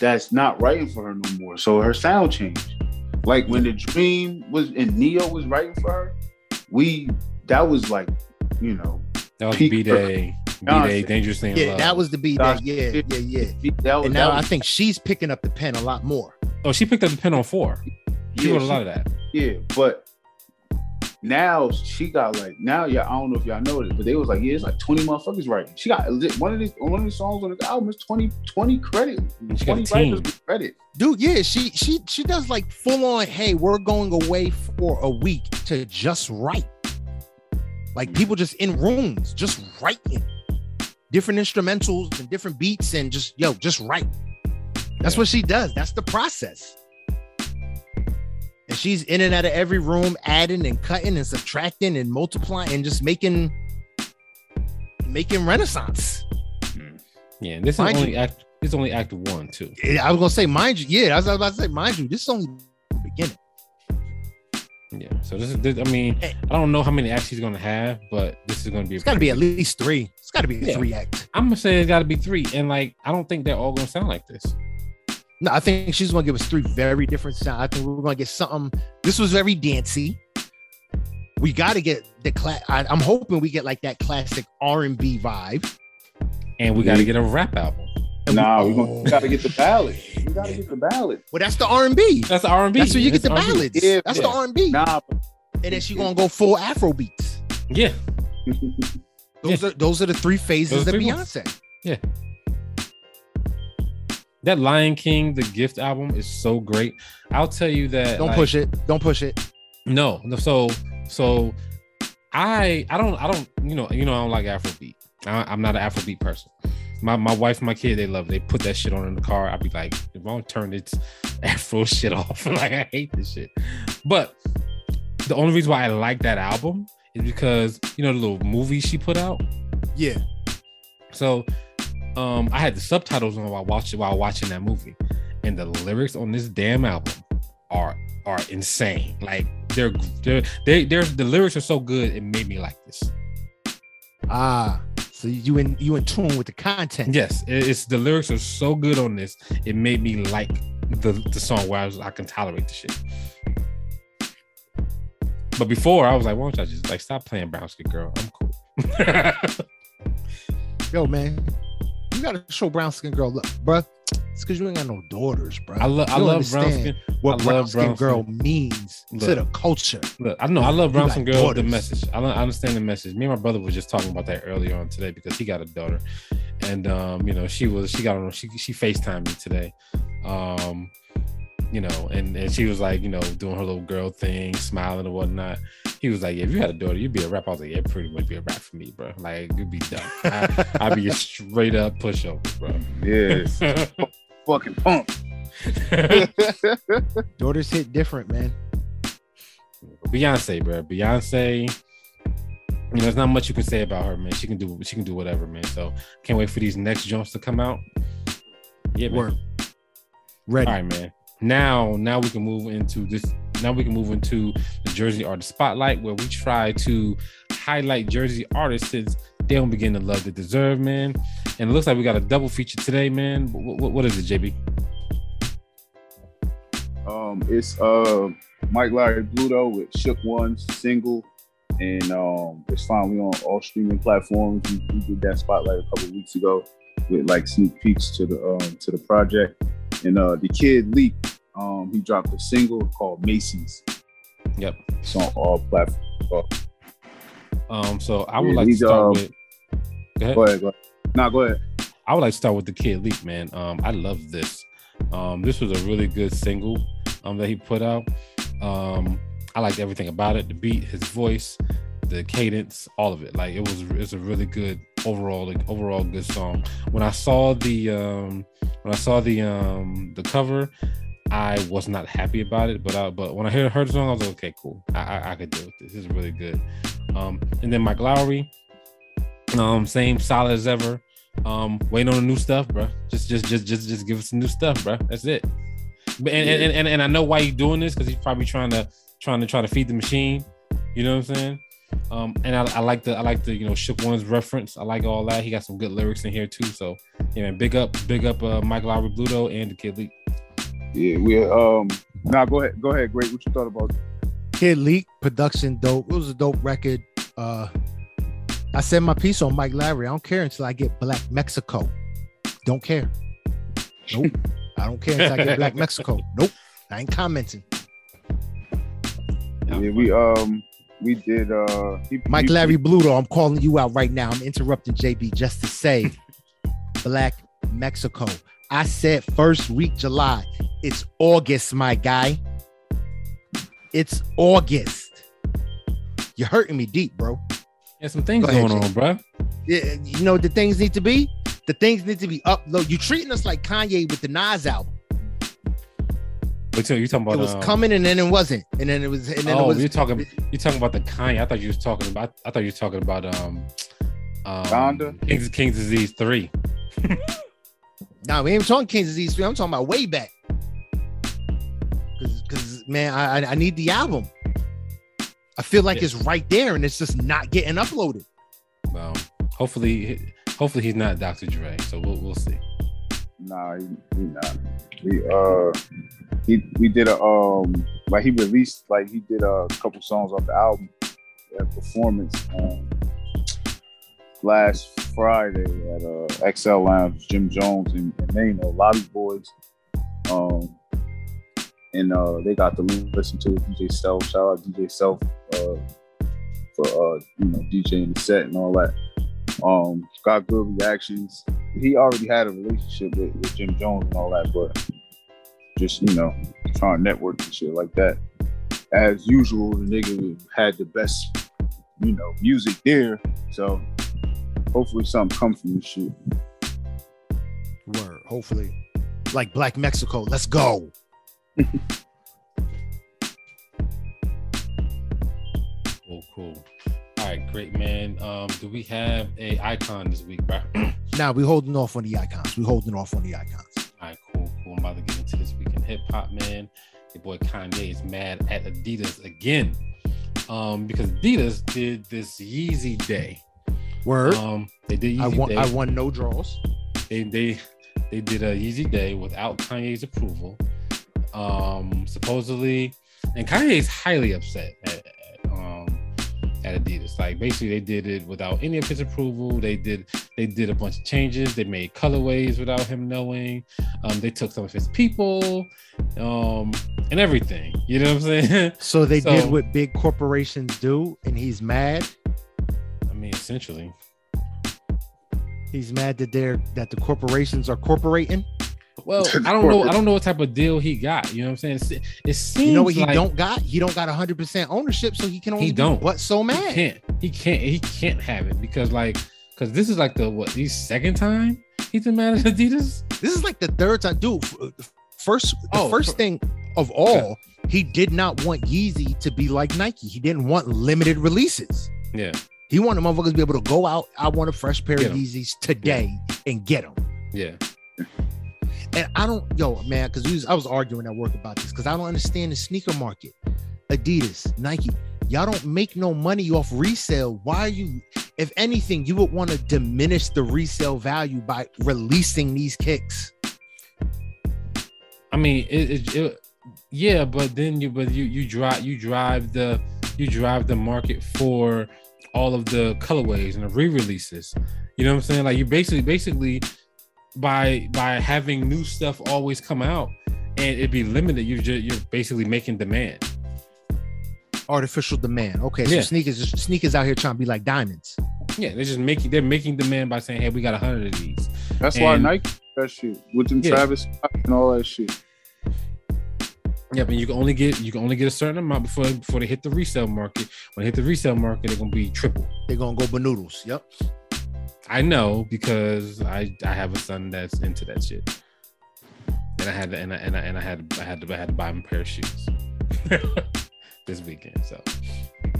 that's not writing for her no more. So her sound changed. Like when the Dream was and Ne-Yo was writing for her, we that was like you know that was B Day, B Day, Beyonce. Dangerously in Yeah, Love. that was the B Day. Yeah, yeah, yeah. that was And now that I think she's picking up the pen a lot more. Oh, she picked up the pen on four. She Yeah, wrote a she- lot of that. Yeah, but now she got like now yeah I don't know if y'all know this, but they was like yeah it's like twenty motherfuckers writing. She got one of these one of the songs on the album is 20, 20 credit. And she got a 20 writers credit. Dude, yeah, she she she does like full on, hey, we're going away for a week to just write. Like mm. people just in rooms, just writing different instrumentals and different beats and just yo, just write. That's Yeah. what she does. That's the process. And she's in and out of every room, adding and cutting and subtracting and multiplying and just making making renaissance. Hmm. Yeah, and this is only you- act. This is only act one too. I was gonna say, mind you, yeah, I was about to say, mind you, this is only the beginning. Yeah. So this is. This, I mean. I don't know how many acts he's gonna have, but this is gonna be. It's got to be at least three. It's got to be Yeah. three act. I'm gonna say it's got to be three, and like I don't think they're all gonna sound like this. No, I think she's gonna give us three very different sounds. I think we're gonna get something. This was very dancey. We got to get the class. I'm hoping we get like that classic R and B vibe. And we got to get a rap album. And we- Nah, we, oh. we gotta get the ballad. We gotta get the ballad. Well, that's the R and B. That's the R and B. That's where you get the ballads. Yeah, that's yeah. the R and B. Nah, And then she gonna go full Afro beats. Yeah. Those are those are the three phases Those of three ones. Beyonce. That Lion King, the Gift album is so great. I'll tell you that. Don't like, push it. Don't push it. No, no. So, so I, I don't, I don't, you know, you know, I don't like Afrobeat. I, I'm not an Afrobeat person. My, my wife, and my kid, they love. It. They put that shit on in the car. I'd be like, if I don't turn this Afro shit off, like I hate this shit. But the only reason why I like that album is because you know the little movie she put out. Yeah. So um I had the subtitles on while watching while watching that movie. And the lyrics on this damn album are are insane. Like they're they're they they're the lyrics are so good it made me like this. Ah, so you in you in tune with the content. Yes, it- it's the lyrics are so good on this. It made me like the the song where I was I can tolerate the shit. But before I was like, why don't I just like stop playing brown skin girl? I'm cool. Yo, man, you gotta show brown skin girl love, bruh. It's because you ain't got no daughters, bro. I love I love brown skin. What I brown love skin brown girl skin. means to the culture. Look, I know I love brown skin girl. The message. I, I understand the message. Me and my brother was just talking about that earlier on today because he got a daughter, and um, you know, she was she got on she she Facetimed me today, um, you know, and and she was like, you know, doing her little girl thing, smiling and whatnot. He was like, yeah, if you had a daughter, you'd be a rap. I was like, yeah, pretty much be a rap for me, bro. Like you'd be done. I, I'd be a straight up pushover, bro. Yes, bro. fucking pump. Daughters hit different, man. Beyonce, bro. Beyonce. You know, there's not much you can say about her, man. She can do she can do whatever, man. So can't wait for these next jumps to come out. Yeah, man. Word. Ready. All right, man. Now, now we can move into this. Now we can move into the Jersey Artist Spotlight, where we try to highlight Jersey artists since they don't begin to love they deserve, man. And it looks like we got a double feature today, man. What, what is it, JB? Um, it's uh Mike Larry Bluto with Shook One's single, and um, it's finally on all streaming platforms. We, we did that spotlight a couple weeks ago with like sneak peeks to the um, to the project. And uh, the kid Leak, um, he dropped a single called Macy's. Yep. It's on all platforms. Um, so I would Yeah, like to start um, with. Go ahead. Go ahead, go ahead. Nah, go ahead. I would like to start with the Kid Leak, man. Um, I love this. Um, this was a really good single um, that he put out. Um, I liked everything about it: the beat, his voice, the cadence, all of it. Like it was, it's a really good overall, like, overall good song. When I saw the, um, when I saw the, um, the cover, I was not happy about it. But I, but when I heard, heard the song, I was like, okay, cool. I, I, I could deal with this. This is really good. Um, and then Mike Lowry, um, same solid as ever. Um, waiting on the new stuff, bro. Just, just, just, just, just give us some new stuff, bro. That's it. But and and, and, and I know why he's doing this because he's probably trying to trying to try to feed the machine. You know what I'm saying? Um, and I, I like the I like the you know Shook One's reference. I like all that. He got some good lyrics in here too. So yeah, man, big up, big up, uh, Mike Lowry Bluto and the Kid Leak. Yeah, we um. Nah, go ahead. Go ahead. Great. What you thought about? Kid Leak production dope. It was a dope record. Uh I said my piece on Mike Larry. I don't care until I get Black Mexico. Don't care. Nope. I don't care until I get Black Mexico. Nope. I ain't commenting. Yeah, we um we did uh he, Mike he- Larry Bluto, I'm calling you out right now. I'm interrupting JB just to say Black Mexico. I said first week July. It's August, my guy. It's August. You're hurting me deep, bro. Yeah, some things Go going Jay. on, bro. Yeah, you know what the things need to be? The things need to be upload. You're treating us like Kanye with the Nas album. But you you talking about it was um, coming and then it wasn't. And then it was and then oh, it was you're talking you're talking about the Kanye. I thought you was talking about. I thought you was talking about um, um Donda? King's, King's Disease three. Nah, we ain't talking Kansas City. I'm talking about way back. Cause, cause man, I I- I need the album. I feel like Yeah. it's right there and it's just not getting uploaded. Well, hopefully, hopefully he's not Dr. Dre. So we'll we'll see. Nah, he, he not. We uh he we did a um like he released like he did a couple songs off the album a performance um last Friday at uh XL Lounge, Jim Jones and, and Maino, Lobby Boys. Um and uh they got to listen to DJ Self, shout out DJ Self uh for uh you know DJing the set and all that. Um got good reactions he already had a relationship with, with Jim Jones and all that, but just you know, trying to network and shit like that. As usual, the nigga had the best, you know, music there. So hopefully something comes from this shit. Word, hopefully. Like Black Mexico. Let's go. Cool, cool. All right, great man. Um, do we have a icon this week, bro? All Now we holding off on the icons. We holding off on the icons. right, cool, cool. I'm about to get into this week in hip hop, man. Your boy Kanye is mad at Adidas again. Um, because Adidas did this Yeezy Day. Word. Um, they did I won. Day. I won no draws. they they they did a Yeezy Day without Kanye's approval. Um, supposedly, and Kanye's highly upset at, at, um at Adidas. Like basically, they did it without any of his approval. They did they did a bunch of changes. They made colorways without him knowing. Um, they took some of his people, um, and everything. You know what I'm saying? So they So- did what big corporations do, and he's mad. I mean, essentially. He's mad that they're that the corporations are corporating. Well, I don't know. I don't know what type of deal he got. You know what I'm saying? It, it seems You know what he like don't got? He don't got hundred percent ownership, so he can only He don't. But so mad? he can't. He can't. He can't have it because like because this is like the what? The second time he's been mad at Adidas. This is like the third time, dude. Uh, first, the Oh, first fir- thing of all, he did not want Yeezy to be like Nike. He didn't want limited releases. Yeah, He wanted motherfuckers to be able to go out. I want a fresh pair Get of. Yeezys today and get them. yeah. And I don't, yo, man, because I was arguing at work about this because I don't understand the sneaker market. Adidas, Nike, y'all don't make no money off resale. Why are you, if anything, you would want to diminish the resale value by releasing these kicks? I mean, it, it, it yeah, but then you but you you drive you drive the you drive the market for all of the colorways and the re-releases. You know what I'm saying? Like you basically basically by by having new stuff always come out and it be limited, you're just you're basically making demand. Artificial demand. Okay, so Yeah. sneakers, sneakers out here trying to be like diamonds. Yeah, they're just making they're making demand by saying, "Hey, we got a hundred of these." That's why Nike that shit with them Yeah. Travis and all that shit. Yeah, but you can only get you can only get a certain amount before before they hit the resale market. When they hit the resale market, they're gonna be triple. They're gonna go banoodles. Yep. I know because I I have a son that's into that shit, and I had to and I and I, and I had I had to I had to buy him a pair of shoes this weekend. So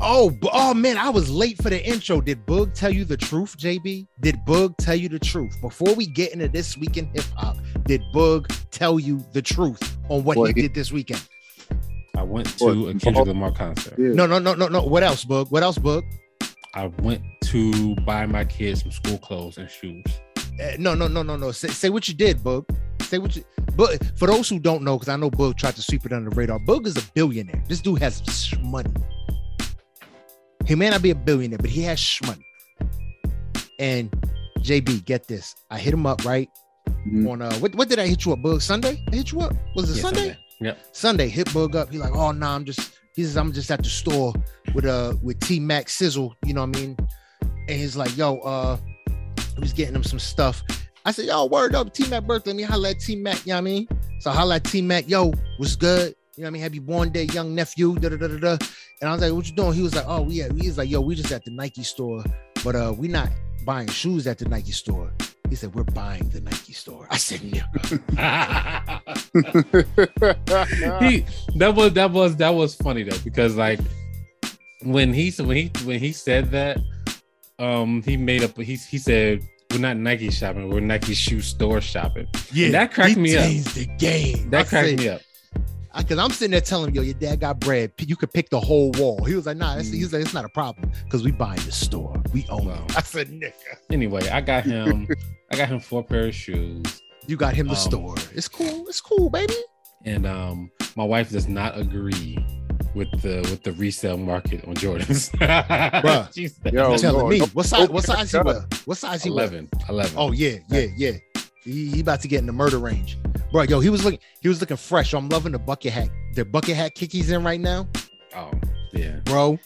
Oh, oh man, I was late for the intro. Did Boog tell you the truth, JB? Did Boog tell you the truth? Before we get into this week in hip hop, did Boog tell you the truth on what Well, he he- did this weekend? I went to What? a Kendrick Lamar concert. Yeah. No, no, no, no, no. What else, Boog? What else, Boog? I went to buy my kids some school clothes and shoes. Uh, no, no, no, no, no. Say, say what you did, Boog. Say what you. But for those who don't know, because I know Boog tried to sweep it under the radar. Boog is a billionaire. This dude has sh- money. He may not be a billionaire, but he has sh- money. And JB, get this. I hit him up right Mhm. on uh what, what did I hit you up, Boog? Sunday? I hit you up. Was it Yeah, Sunday? Yep. Sunday hit Boog up. He like, oh no, I'm just he says I'm just at the store with uh with T Mac Sizzle, you know what I mean? And he's like, yo, uh, I was getting him some stuff. I said, yo, word up, T Mac birthday. Let me holla at T Mac, you know what I mean? So I holla at T Mac, yo, what's good? You know what I mean? Happy born day, young nephew. Da, da, da, da, da. And I was like, what you doing? He was like, oh, we yeah. He's like, yo, we just at the Nike store, but uh, we not buying shoes at the Nike store. He said, we're buying the Nike store. I said, nigga. he that was that was that was funny though because like when he when he when he said that um he made up he he said we're not Nike shopping we're Nike shoe store shopping Yeah, that cracked me up. the game. that I cracked said- me up because I'm sitting there telling him, yo, your dad got bread. You could pick the whole wall. He was like, nah, that's, Mm. he was like, it's not a problem because we buy in the store. We own Wow. it. I said, nigga, anyway I got him I got him four pair of shoes you got him the Um, store. It's cool. It's cool, baby. and um my wife does not agree with the with the resale market on Jordans Bruh. She Yo, You telling no, me what size? What size he wear? What size he wear? 11 11 Oh yeah, yeah, yeah. He, he about to get in the murder range, bro. Yo, he was looking. He was looking fresh. I'm loving the bucket hat. The bucket hat kick he's in right now, oh yeah bro.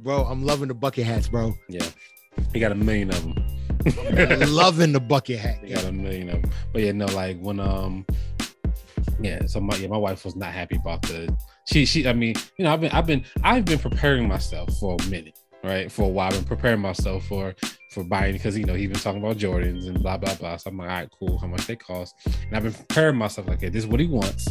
Bro, I'm loving the bucket hats, bro. yeah he got a million of them loving the bucket hat. They got a million of them. But yeah, no, like when um yeah, so my yeah, my wife was not happy about the she she I mean, you know, I've been I've been I've been preparing myself for a minute, right? For a while. I've been preparing myself for for buying because you know he's been talking about Jordans and blah blah blah. So I'm like, all right, cool, how much they cost. And I've been preparing myself like, okay, this is what he wants,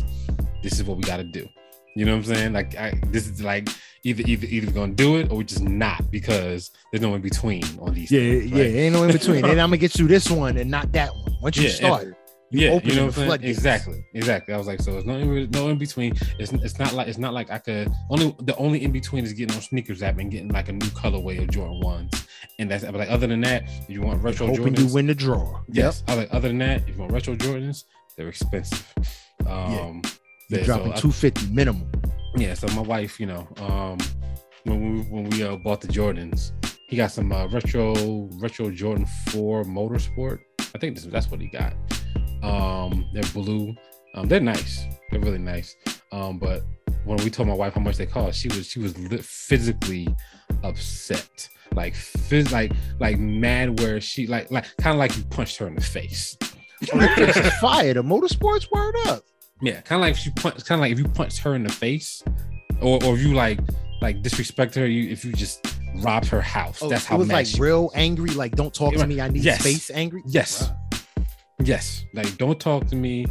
this is what we gotta do. You know what I'm saying? Like I, this is like either either either gonna do it or we're just not because there's no in between on these. Yeah, things, yeah, right? ain't no in between. and I'm gonna get you this one and not that one. Once you Yeah, start, yeah, opening you know what I'm saying? Exactly, exactly. I was like, so it's no in, no in between. It's it's not like it's not like I could only the only in between is getting on sneakers app and getting like a new colorway of Jordan ones, and that's but like other than that, if you want retro hoping Jordans, you win the draw. yes. I was like other than that, if you want retro Jordans, they're expensive. Um, You're yeah, so dropping I- 250 minimum. yeah, so my wife, you know, um, when we when we uh, bought the Jordans, he got some uh, retro retro Jordan Four Motorsport. I think this, that's what he got. Um, they're blue. Um, they're nice. They're really nice. Um, but when we told my wife how much they cost, she was she was physically upset, like phys- like like mad, where she like like kind of like you punched her in the face. Oh, fire. The motorsports word up. Yeah, kind of like if you punch, kind of like if you punched her in the face, or or if you like like disrespect her, you if you just robbed her house. Oh, That's it how was mad like real angry. Like, don't talk to me. I need Yes. space. Angry. Yes, Bruh. Yes. Like don't talk to me.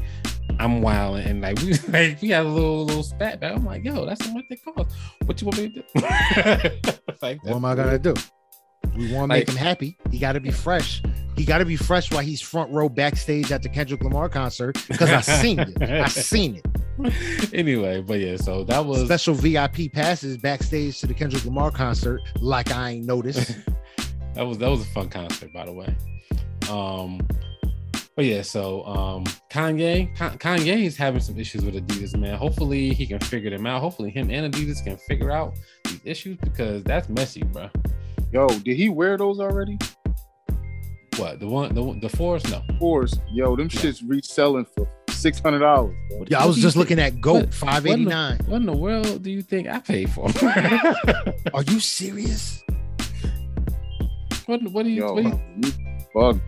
I'm wild and like we like we had a little little spat back. I'm like, yo, that's what they cost. What you want me to do? like, What am I gonna do? We want to Like- make him happy. He got to be fresh. He got to be fresh while he's front row backstage at the Kendrick Lamar concert because I seen it. I seen it. anyway, but yeah, so that was Special VIP passes backstage to the Kendrick Lamar concert, like I ain't noticed. that was that was a fun concert, by the way. Um, but yeah, so um, Kanye, Ka- Kanye is having some issues with Adidas, man. Hopefully, he can figure them out. Hopefully, him and Adidas can figure out these issues because that's messy, bro. Yo, did he wear those already? What the one, the the fours? No, Of course. Yo, them Yeah. shits reselling for six hundred dollars. Yeah, I was do you just think- looking at Goat five eighty nine. What in the world do you think I paid for? Are you serious? what what do you? Yo, what do you you bug.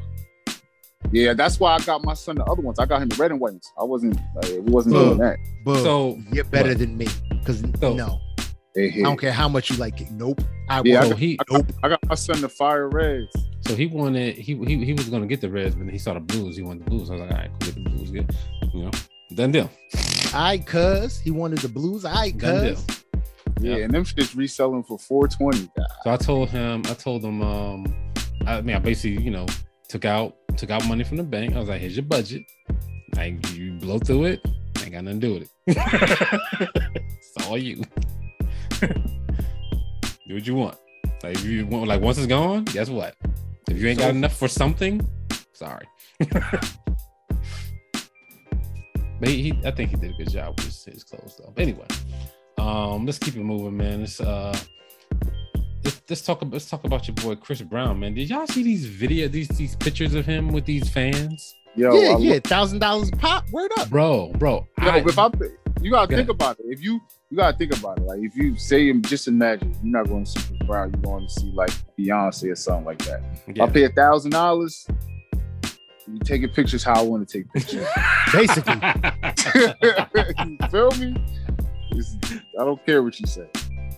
Yeah, that's why I got my son the other ones. I got him the red and whites. I wasn't. Like, we wasn't So- doing that. But so you're better what? than me because So- no, Hey, I don't care how much you like it. Nope. I Yeah, won't. so he I got, I got my son the fire reds. so he wanted he he he was gonna get the reds, but then he saw the blues. He wanted the blues. I was like, all right, cool, get the blues, good. You know, done deal. I cuz he wanted the blues. I Done cuz Yeah, Yeah. and them shits reselling for four twenty. So I told him, I told him, um, I mean, I basically, you know, took out took out money from the bank. I was like, here's your budget. Like you blow through it, ain't got nothing to do with it. it's all you. do what you want. Like if you want, like once it's gone, guess what? If you ain't got enough for something, sorry. but he, he, I think he did a good job with his, his clothes though. But anyway, um, let's keep it moving, man. Let's uh let's, let's talk about let's talk about your boy Chris Brown, man. Did y'all see these video these these pictures of him with these fans? Yo, yeah, I yeah, thousand dollars pop. Word up. Bro, bro. Yo, I, if I, you gotta Go think about it. If you you gotta think about it. Like if you say, just imagine you're not going to see Chris Brown. You're going to see like Beyonce or something like that. If yeah. I pay a thousand dollars. You taking pictures how I want to take pictures. Basically. you feel me? It's- I don't care what you say.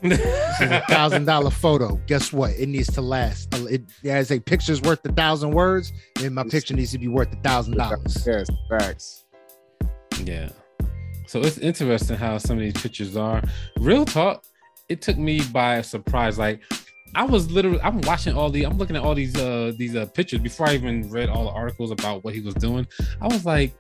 This is a thousand dollar photo. Guess what? It needs to last. It as a picture's worth a thousand words, and my picture needs to be worth a thousand dollars. Yes, facts. Yeah. So it's interesting how some of these pictures are. Real talk, it took me by surprise. Like I was literally I'm watching all the I'm looking at all these uh these uh pictures before I even read all the articles about what he was doing. I was like,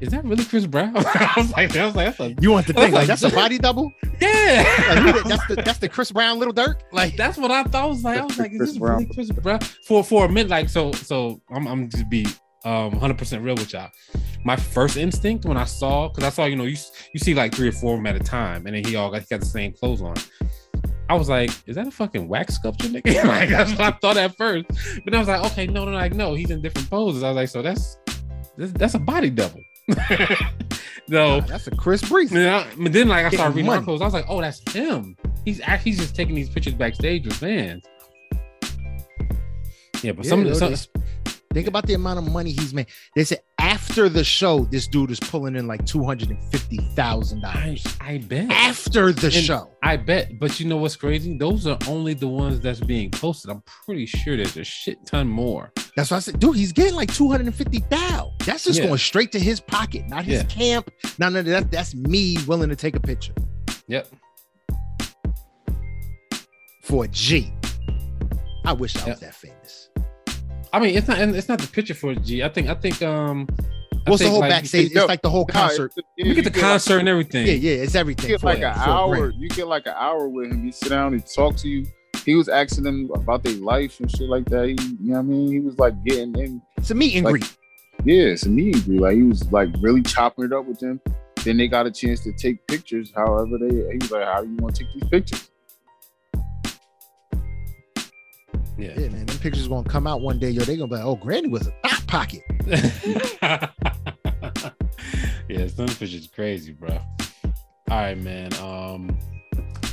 is that really Chris Brown? I was like, I was like, that's a You want to think like that's a body double? yeah. Like, that's the that's the Chris Brown little dirt. Like That's what I thought. I was like, I was like, is Chris this Brown. really Chris Brown? For for a minute, like so so I'm I'm just be um 100 percent real with y'all. My first instinct when I saw, because I saw, you know, you you see like three or four of them at a time, and then he all got, he got the same clothes on. I was like, is that a fucking wax sculpture, nigga? like that's what I thought at first. But then I was like, okay, no, no, like no, he's in different poses. I was like, so that's that's, that's a body double. no, nah, that's a Chris Breeze. yeah, but then like I started reading money. articles, I was like, oh, that's him. He's actually just taking these pictures backstage with fans. Yeah, but Yeah, some, they- Think about the amount of money he's made. They said after the show, this dude is pulling in like two hundred and fifty thousand I, dollars. I bet. After the And- show, I bet. But you know what's crazy? Those are only the ones that's being posted. I'm pretty sure there's a shit ton more. that's what I said. Dude, he's getting like two hundred and fifty thousand. That's just Yeah. going straight to his pocket, not his Yeah. camp. None of that. That's me willing to take a picture. Yep. for a G. I wish I was that famous. I mean, it's not it's not the picture for G. I think I think um I What's the whole like, backstage? yo, it's like the whole Nah, concert. yeah, You get the like- concert and everything. Yeah, yeah, it's everything. You get for like it, an hour. You get like an hour with him. He sit down, he talk to you. He was asking them about their life and shit like that. He, you know what I mean? He was like getting in. It's a meet and Like- greet. Yeah, it's a meet and greet. Like he was like really chopping it up with them. Then they got a chance to take pictures. However, they he was like, "How do you want to take these pictures?" Yeah. Yeah, man. Them pictures gonna come out one day. Yo, they gonna be like, oh, Granny was a thought pocket. yeah, some is crazy, bro. All right, man. Um,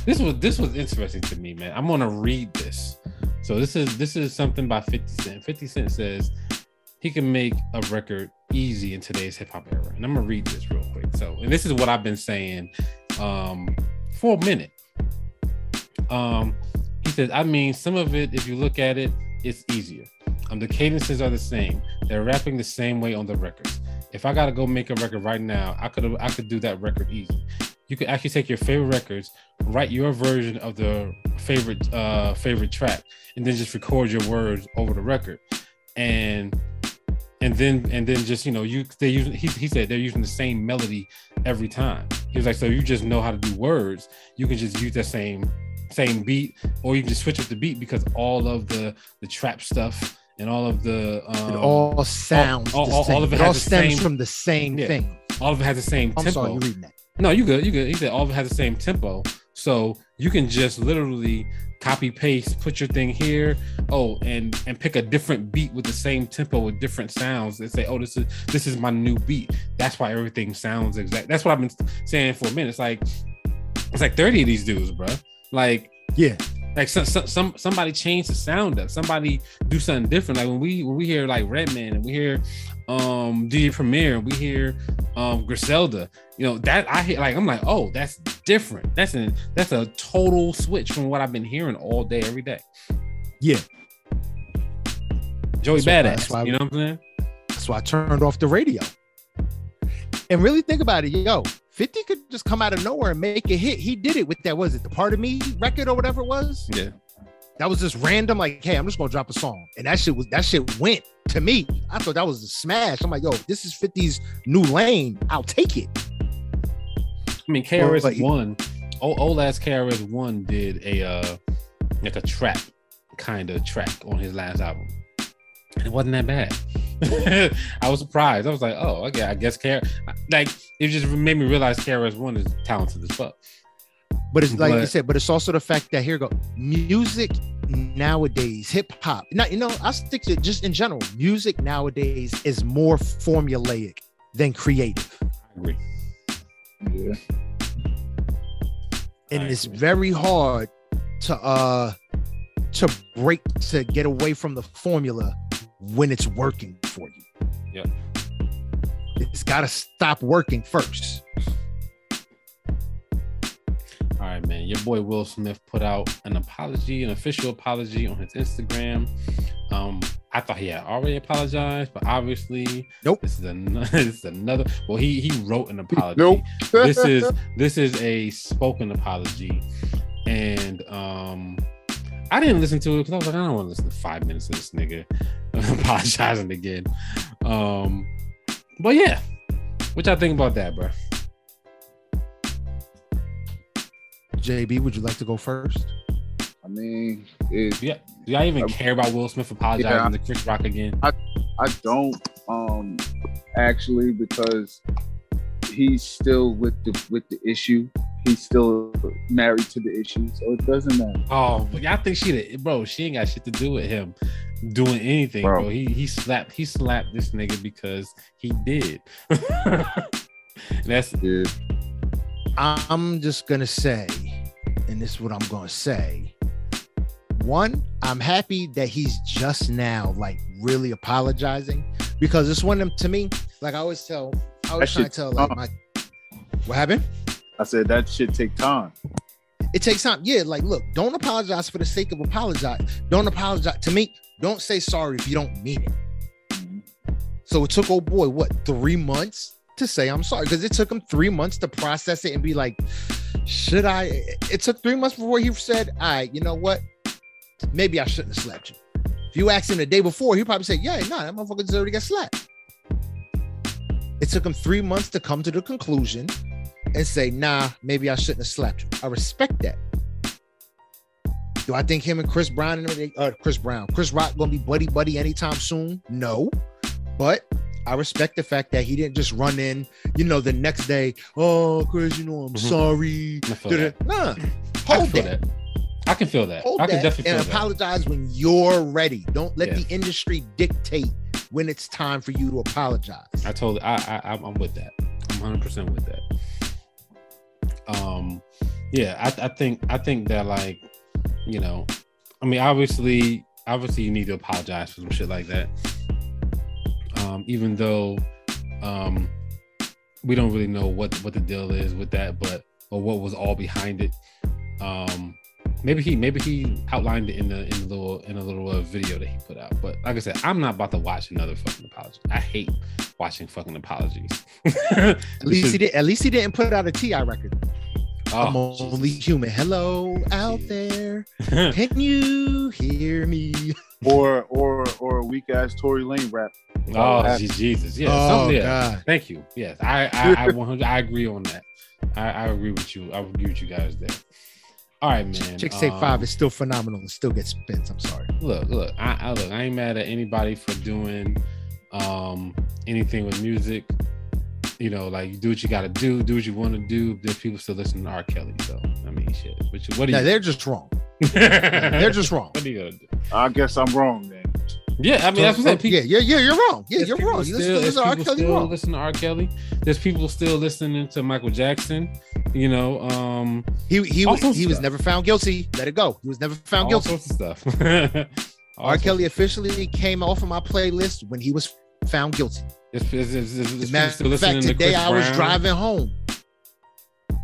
this was this was interesting to me, man. I'm gonna read this. So this is this is something by 50 Cent. 50 Cent says he can make a record easy in today's hip hop era. And I'm gonna read this real quick. So, and this is what I've been saying um for a minute. Um, he says, I mean, some of it, if you look at it, it's easier. Um, the cadences are the same. They're rapping the same way on the records. If I gotta go make a record right now, I could I could do that record easy. You could actually take your favorite records, write your version of the favorite uh favorite track, and then just record your words over the record. And and then and then just you know you they use he, he said they're using the same melody every time. He was like, so you just know how to do words, you can just use that same same beat, or you can just switch up the beat because all of the the trap stuff and all of the um, It all sounds all- all- all of it it has all stems same- from the same Yeah. thing. all of it has the same I'm tempo. sorry, you reading that. No, you good. You good. He said all of it has the same tempo. So you can just literally copy paste, put your thing here. Oh, and and pick a different beat with the same tempo with different sounds and say, oh, this is this is my new beat. That's why everything sounds exact. That's what I've been saying for a minute. It's like it's like 30 of these dudes, bro. Like Yeah. like some, some some somebody change the sound up somebody do something different like when we when we hear like redman and we hear um dj premier we hear um griselda you know that i hear like i'm like oh that's different that's an that's a total switch from what i've been hearing all day every day Yeah. joey That's badass why- you know what i'm saying That's why I turned off the radio. And really think about it, yo. 50 could just come out of nowhere and make a hit. He did it with that, was it the part of me record or whatever it was? yeah That was just random, like, hey, I'm just gonna drop a song. And that shit was that shit went to me. I thought that was a smash. I'm like, yo, this is 50's new lane. I'll take it. i mean krs but- one old, old ass krs one did a uh like a trap kind of track on his last album and it wasn't that bad I was surprised. I was like, oh, okay, I guess Kara like it just made me realize KRS One is talented as fuck. But it's like you said, but it's also the fact that here go music nowadays, hip hop. Not you know, I stick to just in general. Music nowadays is more formulaic than creative, I agree. Yeah. and I it's agree. very hard to uh to break to get away from the formula when it's working for you. Yeah. It's got to stop working first. All right, man. Your boy Will Smith put out an apology, an official apology on his Instagram. Um, I thought he had already apologized, but obviously, Nope. This is another. This is another. Well, he he wrote an apology. Nope. this is this is a spoken apology, and um, I didn't listen to it because I was like, I don't want to listen to five minutes of this nigga apologizing again. Um, but yeah, what y'all think about that, bro? JB, would you like to go first? I mean, it, Yeah, do y'all even Um, care about Will Smith apologizing yeah. to Chris Rock again? I don't um actually because he's still with the with the issue. He's still married to the issue, so it doesn't matter. Oh, but y'all think she, the, bro? She ain't got shit to do with him doing anything, bro. Bro. He he slapped he slapped this nigga because he did. That's Yeah. I'm just gonna say, and this is what I'm gonna say. One, I'm happy that he's just now like really apologizing because it's one of them to me. Like I always tell, I was That try to tell like my what happened. I said that shit take time. It takes time. Yeah, like look, don't apologize for the sake of apologize. Don't apologize to me. Don't say sorry if you don't mean it. Mhm. So it took old boy what three months to say I'm sorry because it took him three months to process it and be like, should I? It took three months before he said, "All right, you know what? Maybe I shouldn't have slapped you." If you asked him the day before, he'd probably say, "Yeah, nah, that motherfucker deserved to get slapped." It took him three months to come to the conclusion and say, "Nah, maybe I shouldn't have slapped you." I respect that. Do I think him and Chris Brown and uh, Chris Brown, Chris Rock gonna be buddy buddy anytime soon? No, but I respect the fact that he didn't just run in, you know, the next day. Oh, Chris, you know, I'm Mhm. sorry. I. Nah, I can hold feel that. that. I can feel that. Hold I can that definitely and feel that. And apologize when you're ready. Don't let Yeah. the industry dictate when it's time for you to apologize. I told I, I I'm- with that. I'm 100 percent with that. Um, yeah, I, I think I think that like, you know, I mean, obviously, obviously, you need to apologize for some shit like that. Um, even though, um, we don't really know what what the deal is with that, but or what was all behind it. Um, maybe he maybe he outlined it in the in a little in a little uh, video that he put out. But like I said, I'm not about to watch another fucking apology. I hate watching fucking apologies. At least he did. At least he didn't put out a Ti record. I'm Oh, only human. Hello out there. Can you hear me? or or or a weak ass Tory Lane rap. oh Je- Jesus, yeah, oh something, yeah. God. Thank you. Yes, I I, I 100 I agree on that. I, I agree with you. I agree with you guys there. All right, man. Chick say um, five is still phenomenal and still gets spins. I'm sorry. look, look, I, I look, I ain't mad at anybody for doing um anything with music. You know, like you do what you gotta do, do what you want to do. There's people still listening to R. Kelly, so I mean shit. But you, what do No, you they're just wrong. they're They're just wrong. what are you gonna do? I guess I'm wrong then. Yeah, I mean that's what I'm saying. People, yeah, yeah, yeah. You're wrong. Yeah, you're wrong. You still- there's listen to R. Kelly wrong. Listen to R. Kelly. There's people still listening to Michael Jackson. You know, um, He he was he of was never found guilty. Let it go. He was never found all guilty. sorts of stuff. R. Kelly officially came off of my playlist when he was found guilty. There's As a people matter still of listening fact, to today I was Brown. driving home.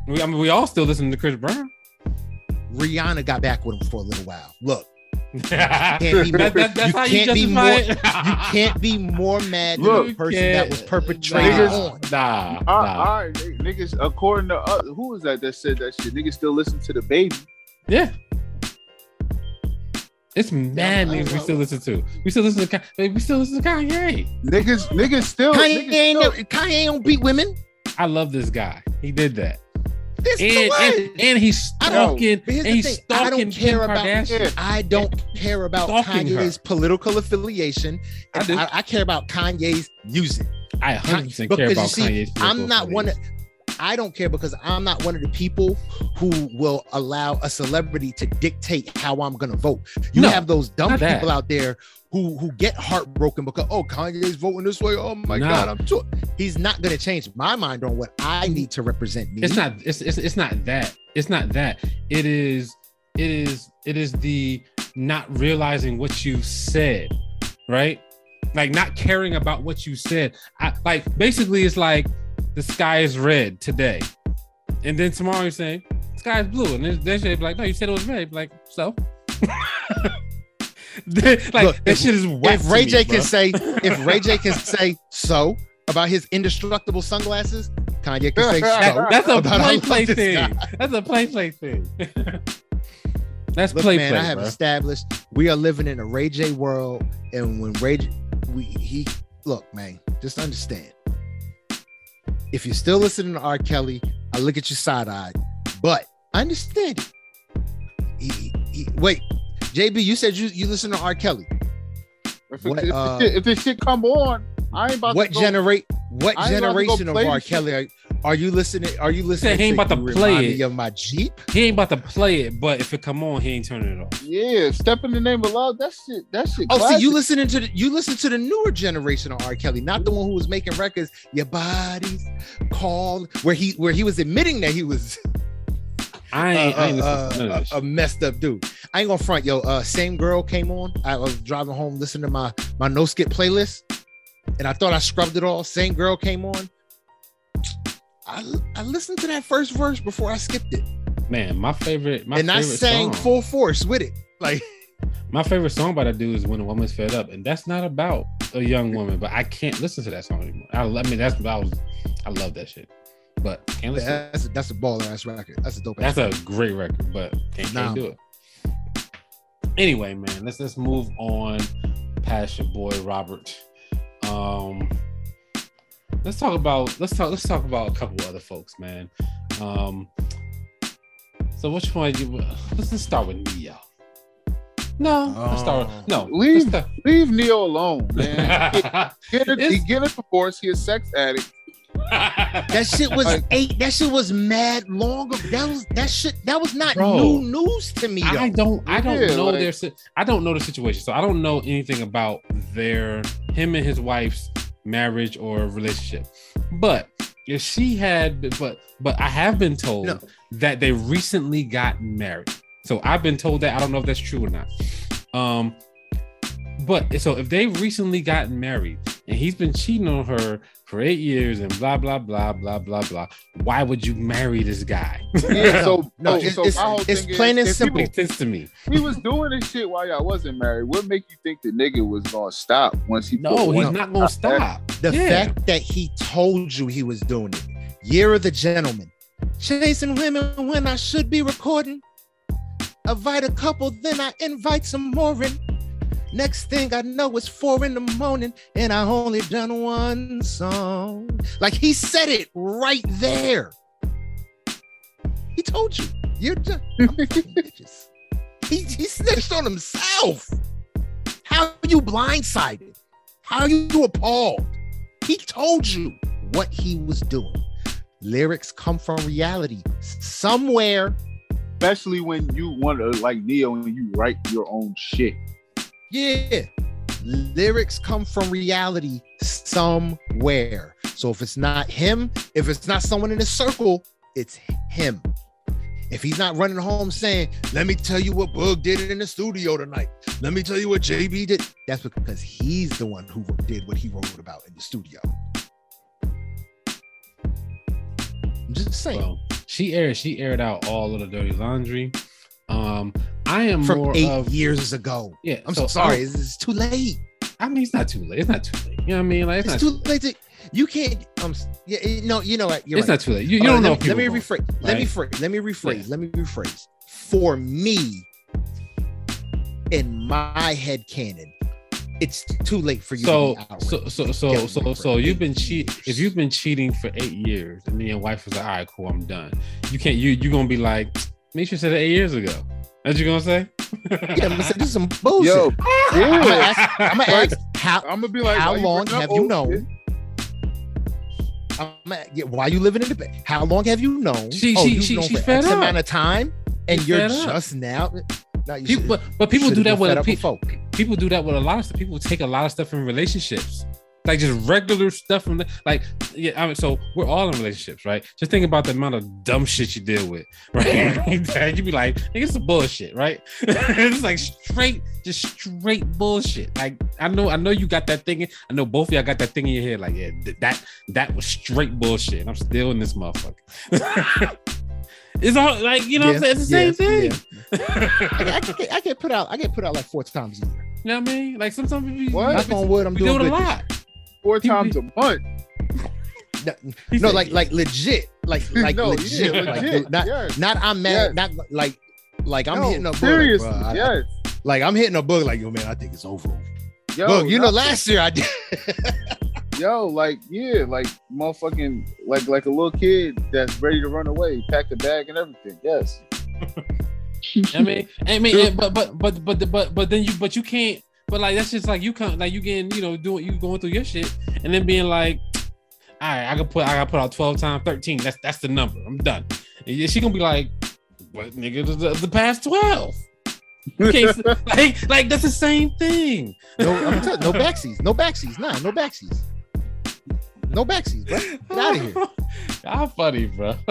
We, I mean, we all still listen to Chris Brown. Rihanna got back with him for a little while. Look, can't be more- that, that, you can't be more- it. you can't be more mad than Look, the person that was perpetrated Niggas- on. Nah, All nah. all right, niggas. According to uh, who was that that said that shit? Niggas still listen to the baby. Yeah. It's mad niggas we still listen to. We still listen to Ka- we still listen to Kanye. Niggas, niggas still. Kanye niggas ain't, still- Kanye don't beat women. I love this guy. He did that. This And, and, and he's stalking here's and he's thing, I don't care Kim about- Kardashian. I don't care about Stalking Kanye's political affiliation. I. I, I care about Kanye's music. I 100% Because care about see, Kanye's I'm not one. Of. I don't care because I'm not one of the people who will allow a celebrity to dictate how I'm going to vote. You No, have those dumb people out there who who get heartbroken because oh Kanye's voting this way. Oh my Nah. God, I'm too. He's not going to change my mind on what I need to represent me. It's not it's, it's it's not that. It's not that. It is it is it is the not realizing what you said, right? Like not caring about what you said. I like basically it's like the sky is red today. And then tomorrow you're saying the sky is blue. And then then they be like, no, you said it was red. Like, so like Look, that shit is whack if Ray me, J bro. can say if Ray J can say so about his indestructible sunglasses, Kanye can say That- so. that's a play play thing. That's a play play thing. that's Look, play man, play. I have bro. established we are living in a Ray J world, and when Ray J, we he look, man, just understand. If you're still listening to R. Kelly, I look at you side eyed, but I understand. it. He, he- wait, JB, you said you you listen to R. Kelly. If, What, if, uh, this shit, if this shit come on, I ain't about What to go. generate? What I ain't about to go generation of R. Kelly are, are you listening? Are you listening? he ain't about to play Remind it. Of my Jeep. He ain't about to play it, but if it come on, he ain't turning it off. Yeah, step in the name of love. That shit. That shit. Oh, see, you listening to the you listen to the newer generation of R. Kelly, not the one who was making records. Your body's called, where he where he was admitting that he was I uh, ain't, I ain't uh, listening to none of uh, a messed up dude. I ain't gonna front, yo. Uh, same girl came on. I was driving home, listening to my my no skip playlist, and I thought I scrubbed it all. Same girl came on. I I listened to that first verse before I skipped it. Man, my favorite, my and I sang song, full force with it. Like my favorite song by that dude is "When a Woman's Fed Up," and that's not about a young woman, but I can't listen to that song anymore. I, I mean, that's I was, I love that shit. but can't listen. That's a, that's a baller ass record. That's a dope. That's a great record, but can't, Nah. can't do it. Anyway, man, let's let's move on past your boy Robert. Um, let's talk about let's talk let's talk about a couple other folks, man. Um, so which one? You, let's just start with Ne-Yo. No, let's start. With, no, Leave- let's Leave Ne-Yo alone, man. start- Get a, he It's- get a divorce. He a sex addict. That shit was Like- eight. That shit was mad long. ago. That was that shit. That was not Bro. new news to me. I don't I don't Yeah, know like- their I don't know the situation. So I don't know anything about their him and his wife's marriage or relationship. But if she had but but I have been told No. that they recently got married. So I've been told that I don't know if that's true or not. Um but so if they recently gotten married and he's been cheating on her for eight years and blah blah blah blah blah blah, why would you marry this guy? Yeah, so No, so, it's- so it's- it's thing is, plain and simple. makes sense to me. He, he was doing this shit while y'all wasn't married. What make you think the nigga was gonna stop once he? No, he's not gonna stop. The Yeah. fact that he told you he was doing it. Year of the gentleman. Chasing women when I should be recording. Invite a couple, then I invite some more in. Next thing I know, it's four in the morning, and I only done one song. Like he said it right there. He told you. You're just I'm fucking bitches. He, he snitched on himself. How are you blindsided? How are you appalled? He told you what he was doing. Lyrics come from reality somewhere. especially when you want to like Ne-Yo and you write your own shit. Yeah. Lyrics come from reality somewhere. So if it's not him, if it's not someone in his circle, it's him. If he's not running home saying, let me tell you what Boog did in the studio tonight. Let me tell you what JB did. That's because he's the one who did what he wrote about in the studio. I'm just saying. Well, she aired she aired out all of the dirty laundry. Um, I am from more eight of years ago. yeah. I'm so so sorry. I, It's, it's too late. I mean, it's not too late. It's not too late. You know what I mean? Like it's, It's not. too late. To, you can't. Um. Yeah. No. You know what? You're it's right. not too late. You, you don't on, know. Let me, let rephrase. Let me right? phrase. Let me rephrase. Yeah. Let me rephrase. For me, in my head canon, it's too late for you. So to be out so so so so so you've been cheating. if you've been cheating for eight years and then your wife was like, all right, cool, I'm done. You can't you you gonna be like, make sure you said it eight years ago. That's what you gonna say? Yeah, I'm gonna say this is some bullshit. Yo, I'm gonna ask. I'm gonna Like, ask how. I'm gonna be like, How long have you known? shit? I'm gonna, yeah, why you living in the bed? How long have you known? She- oh, she- you've she- known she for fed X up. amount of time, and She you're fed up. just now. No, you People, should- but, but people do that with up people. before. people do that with a lot of stuff. People take a lot of stuff in relationships, like just regular stuff from the, like yeah. I mean, so we're all in relationships, right? Just think about the amount of dumb shit you deal with, right? That you be like, "Nigga, it's some bullshit, right? it's like straight, just straight bullshit. Like I know, I know you got that thing. I know both of y'all got that thing in your head. Like yeah, th- that that was straight bullshit. And I'm still in this motherfucker. it's all like you know, what I'm saying? it's the same thing. I, I, get, I get put out. I get put out like four times a year. You know what I mean? Like sometimes? Knock on wood. I'm doing it a lot. Four times a month. No, no, said- like like legit, like like no, legit, yeah, like legit. dude, not yes. not I'm Yes. mad, not like like I'm no, hitting a book. seriously, Like, bro, I- yes. like I'm hitting a book. Like yo, man, I think it's over. Yo, Look, you know, last year I did. yo, like yeah, like motherfucking, like like a little kid that's ready to run away, pack the bag and everything. Yes. I mean, I mean, but but but but but but then you but you can't. But like that's just like you can't like you getting you know doing you going through your shit and then being like, all right, I can put I got put out twelve times thirteen. That's that's the number. I'm done. And she gonna be like, what nigga the, the past twelve? Like like that's the same thing. No, I'm telling no backseas, no backseas, nah, no backseas, no backseas, bro. Get out of here. Y'all funny, bro.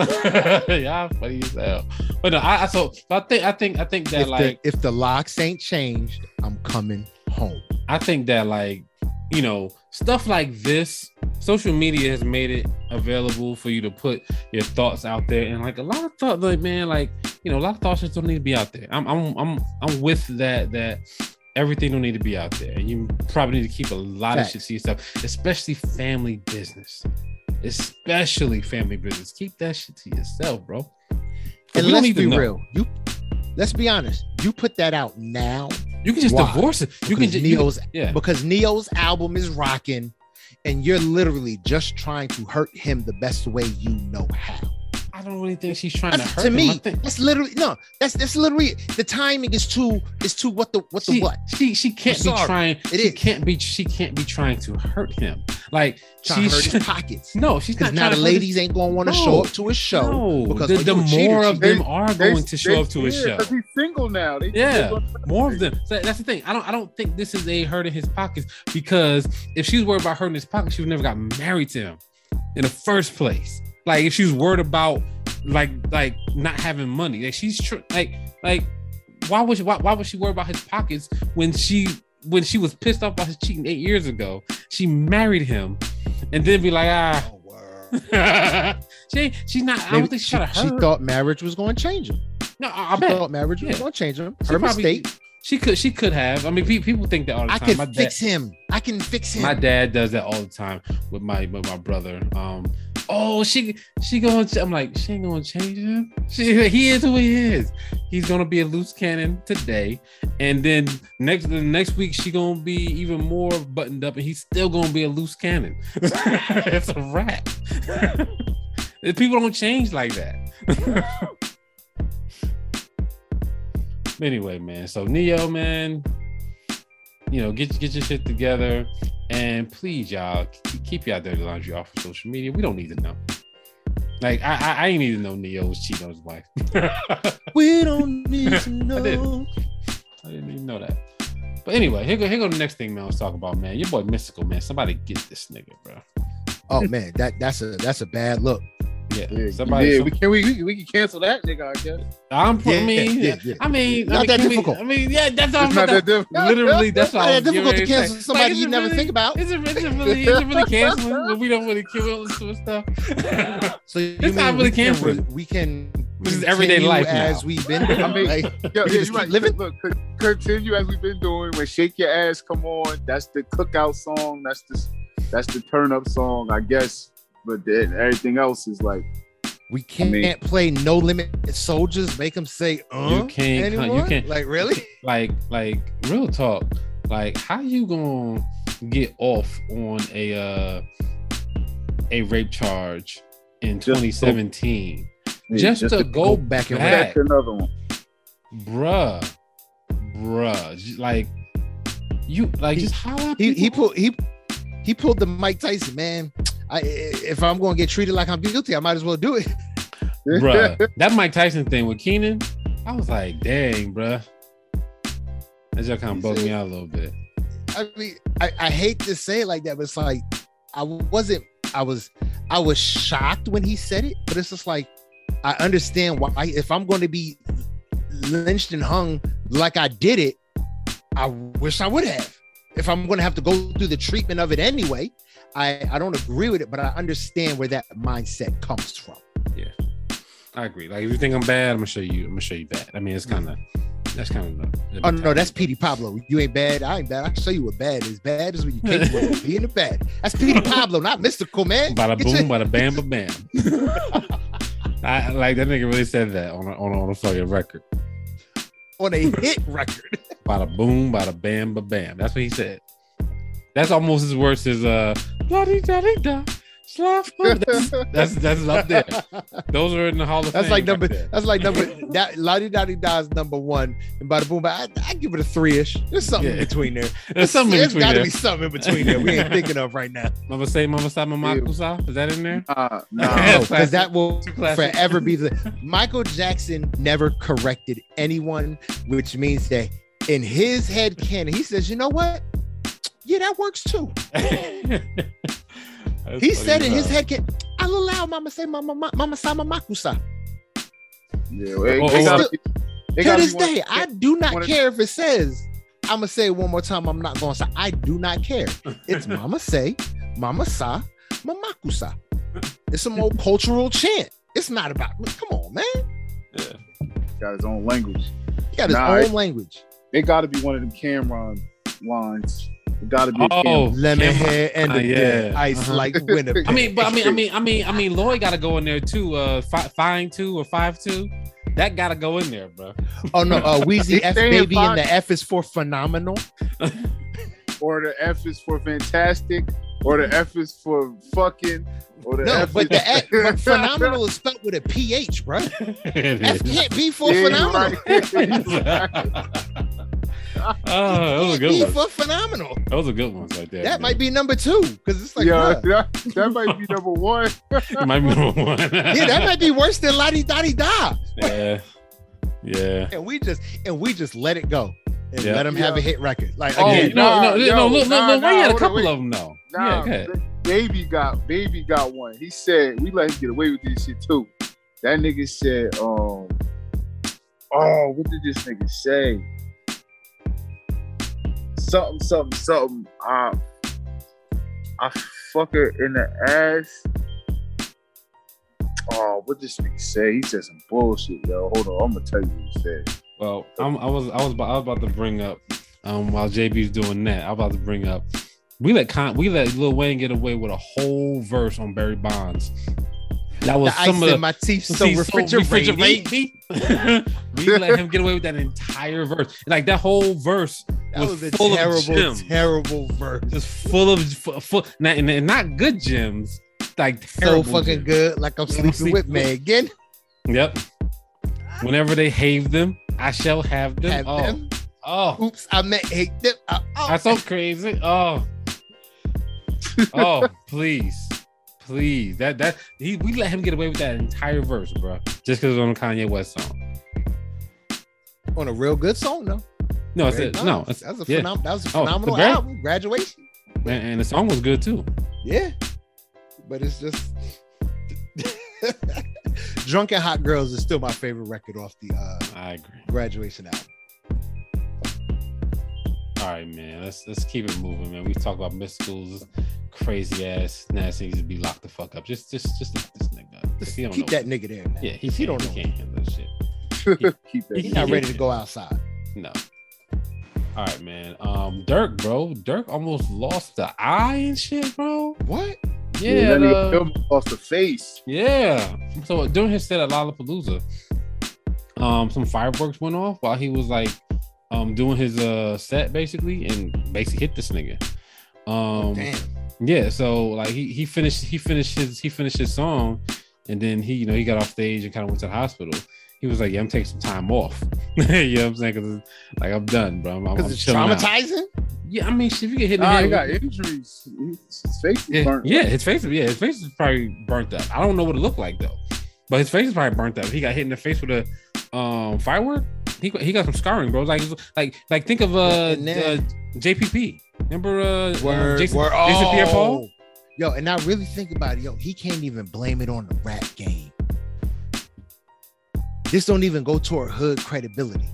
Y'all funny as hell. But no, I, I so, so I think I think I think that If like the if the locks ain't changed, I'm coming home. I think that like you know stuff like this, social media has made it available for you to put your thoughts out there, and like a lot of thought, like man, like you know, a lot of thoughts just don't need to be out there. I'm I'm I'm I'm with that that everything don't need to be out there, and you probably need to keep a lot of shit to yourself, especially family business. especially family business. Keep that shit to yourself, bro. And let's be real. You let's be honest. You put that out now You can just Why? divorce it. You can because just you- yeah. because Ne-Yo's album is rocking, and you're literally just trying to hurt him the best way you know how. I don't really think she's trying to That's- hurt to him. me, that's literally no. That's that's literally the timing is too is too what the what the she, what She she can't I'm be sorry. trying. It she is. can't be. She can't be trying to hurt him. Like trying to she's hurt his pockets. no, she's not. now the to his- ladies ain't gonna want to No. show up to his show No, because the, the a cheater, more of them are They- going to show up to his show. show. 'cause he's single now. They, Yeah. More of them. So that's the thing. I don't. I don't think this is a hurting his pockets because if she was worried about hurting his pockets, she would never got married to him in the first place. Like if she's worried about like like not having money, like she's tr- like like why was she, why, why was she worried about his pockets when she when she was pissed off about his cheating eight years ago? She married him and then be like ah. Oh, word. she she's not. I don't think she's she, she thought marriage was going to change him. no, I, I thought marriage was going to change him. She Her probably- mistake. she could. She could have. I mean, pe- people think that all the I time. can My dad- fix him. I can fix him. My dad does that all the time with my with my brother. Um, oh, she she going. to I'm like, she ain't gonna change him. She he is who he is. He's gonna be a loose cannon today, and then next the next week she gonna be even more buttoned up, and he's still gonna be a loose cannon. it's a wrap. People don't change like that. anyway, man. So Ne-Yo, man, you know, get get your shit together, and please, y'all, keep, y'all dirty laundry off of social media. We don't need to know. Like, I I, I ain't need to know Ne-Yo was cheating on his wife. We don't need to know. didn't. didn't even know that. But anyway, here go here go the next thing, man. Let's talk about, man. Your boy Mystikal, man. Somebody get this nigga, bro. Oh man, that that's a that's a bad look. Yeah, Yeah, somebody. yeah, some- we can we, we we can cancel that nigga. I guess I'm. I Yeah, mean, yeah, yeah. I mean, I Not mean, that can we- difficult. I mean, yeah, that's all. it's not that difficult. Literally, that's all. Not I that was difficult to cancel say. somebody is you never really- think about. Is it, is it really? Is it really canceling? But we don't really kill us and stuff. So you It's not really we can, canceling. we can This is everyday continue life now. as we've been. I mean, like, Yeah, We yeah, just you're keep right. living? Look, continue as we've been doing. When "Shake Your Ass" come on, that's the cookout song. That's the that's the turn up song, I guess. But then everything else is like, we can't mean- play no limit soldiers. Make them say, uh, You can't- you can't- Like really? like, like real talk. Like, how you gonna get off on a uh a rape charge in Just go- 2017 yeah, just, to, to go back and back, back another one. bruh, bruh. Like, you like He- just holla. He he people. pulled he he pulled the Mike Tyson man. I if I'm going to get treated like I'm guilty, I might as well do it. bruh. That Mike Tyson thing with Keenan, I was like, dang, bruh. That just kind of bugged me out a little bit. I mean, I, I hate to say it like that, but it's like I wasn't. I was I was shocked when he said it, but it's just like I understand why. If I'm going to be lynched and hung like I did it, I wish I would have. If I'm going to have to go through the treatment of it anyway, I I don't agree with it, but I understand where that mindset comes from. Yeah, I agree. Like if you think I'm bad, I'm gonna show you. I'm gonna show you bad. I mean, it's kind of that's kind of. Oh no, that's Petey Pablo. You ain't bad. I ain't bad. I'll show you what bad is. Bad is when you capable of being a bad. That's Petey Pablo, not Mystikal, man. Bada Get your- boom, bada bam, ba bam. I like that nigga really said that on a, on a, on a fucking record. on a hit record. Bada boom, bada bam, ba bam. That's what he said. That's almost as worse as uh. Bloody daddy da. Slav. That's, that's that's up there. Those are in the Hall of fame. That's Fame. like right number. there. That's like number. That Lottie Dottie Da's number one, and Bada Boom. I, I give it a three ish. There's something in between there. There's something in There's between got to be something in between there. We ain't thinking of right now. Mama say, Mama sa, Mama kusa. Is that in there? Nah, No, nah. Because that will forever be the. Michael Jackson never corrected anyone, which means that in his head canon, he says, "You know what? Yeah, that works too." He said in his head can I'll allow mama say mama mama, mama sa mama kusa. Yeah, well, Oh, they oh, gotta be- To this one- day, I do not one of- care if it says. I'm gonna say it one more time. I'm not gonna say. I do not care. It's mama say, mama sa, mama kusa. It's some old cultural chant. It's not about. Come on, man. Yeah. got his own language. He got his Nah, own it- language. It got to be one of them Cam'ron lines It gotta be. a Oh, camel. Lemon Camel. hair and Uh, the yeah. yeah. ice Uh-huh. like winter. I mean, but I mean, I mean, I mean, I mean, Lloyd got to go in there too. Uh, fi- fine two or five two, that got to go in there, bro. oh no, uh, Weezy He's F baby, and the F is for phenomenal. or the F is for fantastic, or the F is for fucking, or the No, F but is the F, but phenomenal is spelled with a PH, bro. It F can't be for Yeah, phenomenal. right. Oh, that was a good be one. for phenomenal. Those are good ones right there. That man. might be number two because it's like, yeah, bruh. that, that might be number one. It might be number one. yeah, that might be worse than la di da di da. Yeah, yeah. And we just and we just let it go and Yeah. let him have Yeah. a hit record. Like Oh, again, no, no, no, yo, no, look, nah, look, nah, Wayne had a couple wait. of them though. Nah, yeah, go baby got baby got one. He said we let him get away with this shit too. That nigga said, um, oh, what did this nigga say? Something, something, something. I, I fuck her in the ass. Oh, what this nigga say? He said some bullshit, yo. Hold on, I'm gonna tell you what he said. Well, I'm, I was, I was, about, I was about to bring up, um, while JB's doing that, I was about to bring up, we let Con, we let Lil Wayne get away with a whole verse on Barry Bonds. That was the some of in the my teeth so See, refrigerated. refrigerate me. we let him get away with that entire verse. Like that whole verse That was, was a full of terrible, gems. terrible verse. just full of full, not, and, not good gems, like So fucking gems. good. Like I'm sleeping sleeping with with- Megan. Yep. Whenever they have them, I shall have them. Have oh, them. oh, Oops, I meant hate them. Uh, oh. that's so crazy. Oh, oh, please, please. That that he we let him get away with that entire verse, bro, just because it's on a Kanye West song. on a real good song, though. No, it's a, no, it's, that was a yeah. phenom- that was a Oh, phenomenal very- album. Graduation. and, and the song was good too. Yeah, but it's just Drunk and Hot Girls is still my favorite record off the uh, I agree. graduation album. All right, man. Let's let's keep it moving, man. We talk about Mystikal's, crazy ass nasty to be locked the fuck up. Just just just let this nigga. up. If Just he don't keep know- that nigga there, man. Yeah, he, he can't, don't he know. can't handle that shit. Keep that. He's not ready to go outside. No. All right, man. Um, Durk, bro. Durk almost lost the eye and shit, bro. What? Yeah, that nigga the- off the face. yeah. So during his set at Lollapalooza, um, some fireworks went off while he was like, um, doing his uh set basically, and basically hit this nigga. Um, Damn. Yeah. So like he he finished he finished his he finished his song, and then he you know he got off stage and kind of went to the hospital. He was like, "Yeah, I'm taking some time off." you know what I'm saying? Because like I'm done, bro. I'm, I'm Because it's chilling out. traumatizing. Yeah, I mean, if you get hit in the Nah, head, he got with- injuries. His face is yeah, burnt. yeah, his face, yeah, his face is probably burnt up. I don't know what it looked like though, but his face is probably burnt up. He got hit in the face with a um firework. He got, he got some scarring, bro. Like like like think of uh, then- uh JPP. Remember uh, uh, Word, Jason, word. Jason Oh. Pierre-Paul? Yo, and now really think about it, yo, he can't even blame it on the rap game. This don't even go toward hood credibility.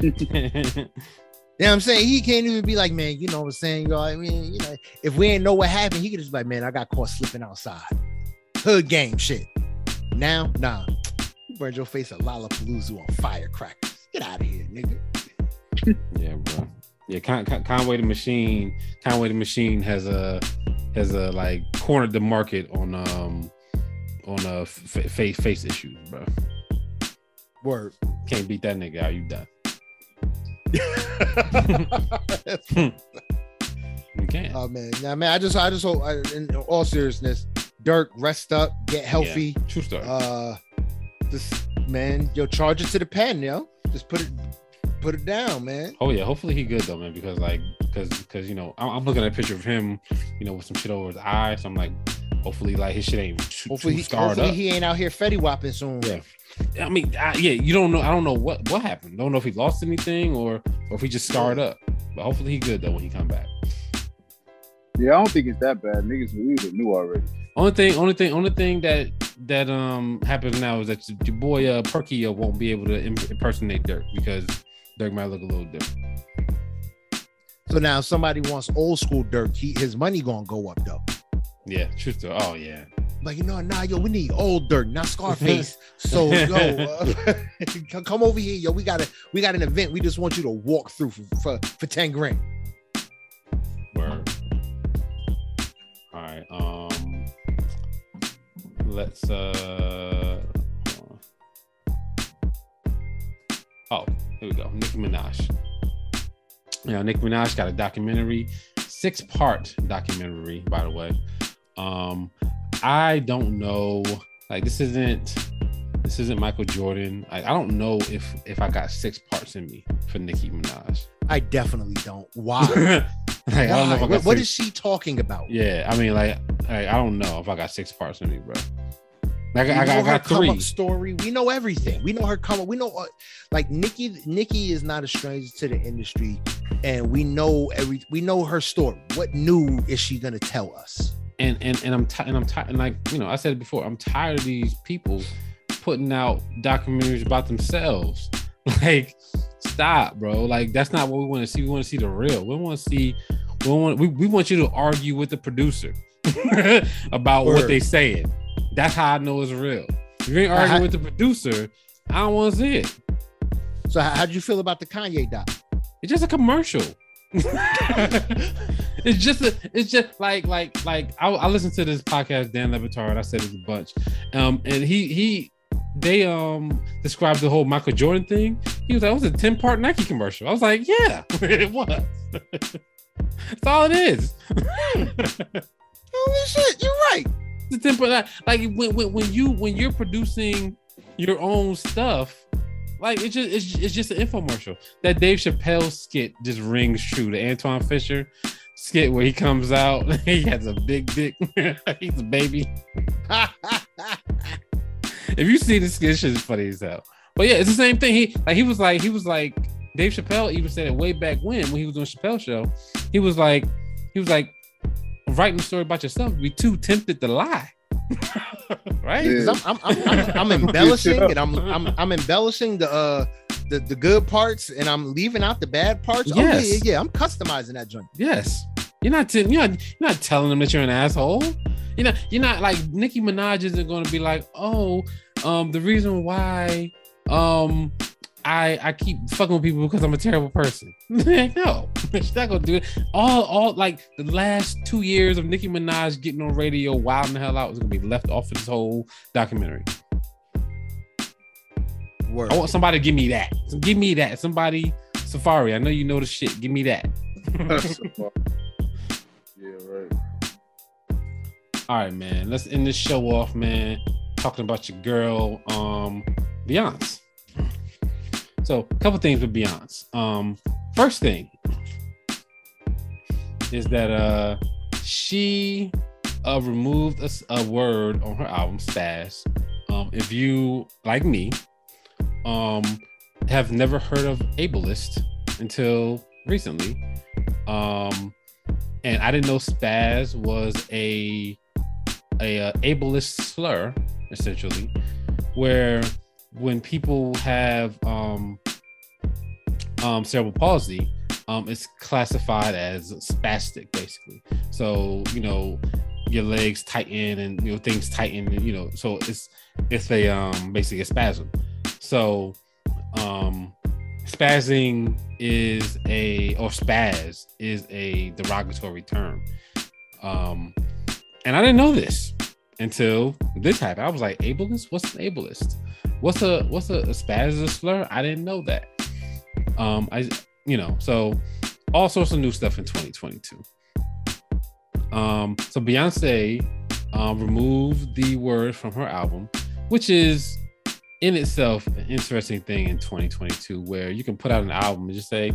You know what I'm saying? He can't even be like, man, you know what I'm saying? Yo, I mean, you know, if we ain't know what happened, he could just be like, man, I got caught slipping outside. Hood game shit. Now, nah. Burned your face at Lollapalooza on firecrackers. Get out of here, nigga. Yeah, bro. Yeah, Con- Con- Conway the Machine. Conway the Machine has a has a like cornered the market on um on uh face face issues, bro. Word. Can't beat that nigga out. You done. You can't. Oh man, nah, man. I just, I just hope, I, in all seriousness, Durk, rest up, get healthy. Yeah, true story. Uh, just man, yo, charge it to the pen, yo. Just put it, put it down, man. oh yeah, hopefully he good though, man. Because like, because because you know, I'm, I'm looking at a picture of him, you know, with some shit over his eye. So I'm like, hopefully like his shit ain't too, Hopefully, too he, scarred hopefully up. he ain't out here fetty whopping soon. Yeah. I mean, I, yeah, you don't know. I don't know what what happened. Don't know if he lost anything or or if he just scarred up. But hopefully he good though when he come back. Yeah, I don't think it's that bad. Niggas we would've knew already. Only thing, only thing, only thing that that um happens now is that your boy uh Perky uh, won't be able to impersonate Durk because Durk might look a little different. So now, if somebody wants old school Durk. He, his money gonna go up though. Yeah, true story. Oh yeah, Like you know, nah, yo, we need old Durk, not Scarface. so yo, uh, come- come over here, yo. We got a, we got an event. We just want you to walk through for for, for ten grand. All right. Um, let's uh. Oh, here we go. Nicki Minaj. Yeah, Nicki Minaj got a documentary, six part documentary, by the way. Um, I don't know. Like this isn't this isn't Michael Jordan. I, I don't know if if I got six parts in me for Nicki Minaj. I definitely don't. Why? like, I don't know if I Why? got What, what is she talking about? Yeah, I mean, like, like, I don't know if I got six parts in me, bro. Like, We I, got, I got come three. up story. We know everything. We know her come up. We know uh, like Nicki. Nicki is not a stranger to the industry, and we know every. We know her story. What new is she gonna tell us? and and and I'm tired and I'm tired and like you know I said it before I'm tired of these people putting out documentaries about themselves. Like stop bro. Like that's not what we want to see. We want to see the real. We want to see we want we, we want you to argue with the producer about what Word. they saying. That's how I know it's real. If you ain't arguing how- with the producer I don't want to see it. So how would you feel about the Kanye doc? it's just a commercial. it's just a, it's just like like like I, I listened to this podcast Dan Le Batard. I said it a bunch. Um and he he they um described the whole Michael Jordan thing he was like it was a 10 part Nike commercial I was like yeah it was that's all it is Holy shit, you're right. the 10 part like, like when, when when you when you're producing your own stuff like it's just it's, it's just an infomercial. That Dave Chappelle skit just rings true. The Antwone Fisher skit where he comes out, he has a big dick. He's a baby. If you see this skit, it's just funny as hell. But yeah, it's the same thing. He like he was like he was like Dave Chappelle even said it way back when when he was doing Chappelle show. He was like he was like writing a story about yourself. Be too tempted to lie, right? Yeah. 'Cause I'm, I'm, I'm, I'm, I'm embellishing and I'm, I'm I'm embellishing the uh the, the good parts and I'm leaving out the bad parts. Oh, yeah, Yes. yeah, yeah. I'm customizing that joint. Yes. You're not t- you're not you're not telling them that you're an asshole. You're not you're not like Nicki Minaj isn't gonna be like, oh, um, the reason why um I I keep fucking with people because I'm a terrible person. no, she's not gonna do it. All all like the last two years of Nicki Minaj getting on radio wilding the hell out is gonna be left off of this whole documentary. Word. I want somebody to give me that. So give me that. Somebody Safari. I know you know the shit. Give me that. yeah, right. All right, man. Let's end this show off, man. Talking about your girl, um, Beyonce. So, a couple things with Beyonce. Um, first thing is that uh she uh removed a word on her album Spaz. Um, if you like me, um, have never heard of ableist until recently. Um, and I didn't know spaz was a a uh, ableist slur essentially where when people have um um cerebral palsy um it's classified as spastic basically. So you know your legs tighten and you know things tighten you know so it's it's a um basically a spasm. So um spazzing is a or spaz is a derogatory term. Um and i didn't know this until this happened. I was like ableist? What's an ableist? What's a what's a, a spaz a slur? I didn't know that. Um i you know so all sorts of new stuff in 2022 um so beyonce um removed the word from her album which is in itself an interesting thing in 2022 where you can put out an album and just say,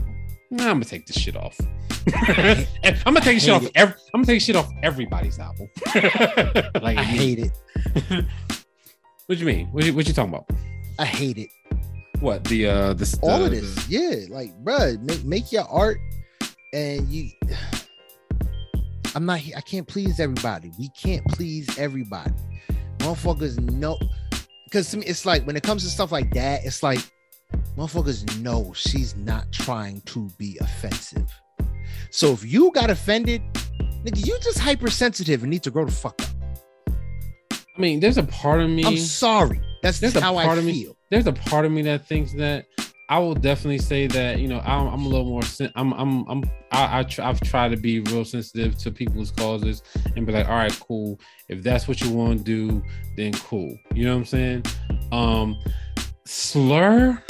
nah, I'm gonna take this shit off. I'm gonna take shit off every, I'm gonna take shit off everybody's album. like I hate it. what you mean? What you, what you talking about? I hate it. What the uh the All the- of this. Yeah. Like, bruh, make make your art and you I'm not I can't please everybody. We can't please everybody. Motherfuckers no. because to me it's like when it comes to stuff like that, it's like motherfuckers know she's not trying to be offensive. So if you got offended, nigga, you just hypersensitive and need to grow the fuck up. I mean, there's a part of me I'm sorry. That's There's just a how I feel. of me- there's a part of me that thinks that I will definitely say that you know I'm, I'm a little more. I'm I'm I'm I, I try, I've tried to be real sensitive to people's causes and be like, all right, cool. If that's what you want to do, then cool. You know what I'm saying? Um, slur.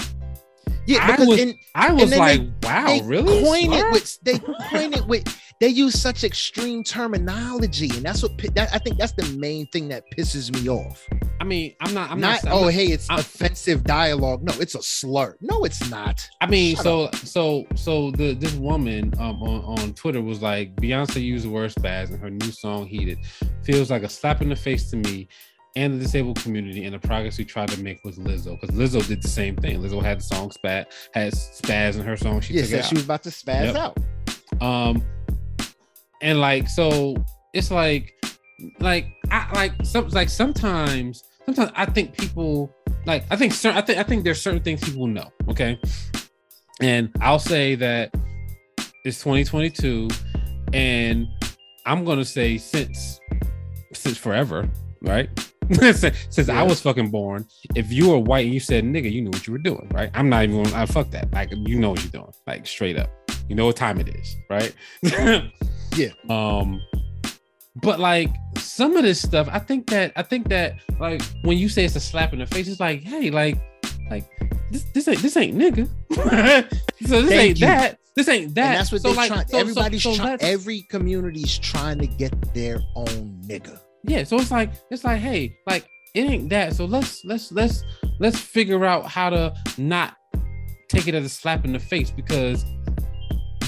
Yeah, I because was- in, I was like, they- wow, they really? coin it with they coin it with they use such extreme terminology, and that's what that, I think that's the main thing that pisses me off. I mean, I'm not. I'm not, not. I'm oh not- hey, it's I'm- offensive dialogue. No, it's a slur. No, it's not. I mean, Shut so so so the this woman um on, on Twitter was like Beyonce used the word spaz in her new song Heated. Feels like a slap in the face to me and the disabled community and the progress we tried to make with Lizzo. Because Lizzo did the same thing. Lizzo had the song spat, had spaz in her song. She yeah, took said she was about to spaz Yep. out. Um and like so it's like like I like some like sometimes sometimes I think people like I think certain I think I think there's certain things people know, okay? And I'll say that it's 2022 and I'm to say since since forever, right? since since I was fucking born, if you were white and you said nigga, you knew what you were doing, right? I'm not even I fuck that. Like you know what you're doing, like straight up. You know what time it is, right? Yeah. Um but like some of this stuff, I think that I think that like when you say it's a slap in the face, it's like, hey, like, like this this ain't this ain't nigga. so this Thank ain't you. that. This ain't that. and that's what so they like, trying. so- Everybody's so trying. Every community's trying to get their own nigga. Yeah so it's like it's like hey like it ain't that. So let's let's let's let's figure out how to not take it as a slap in the face because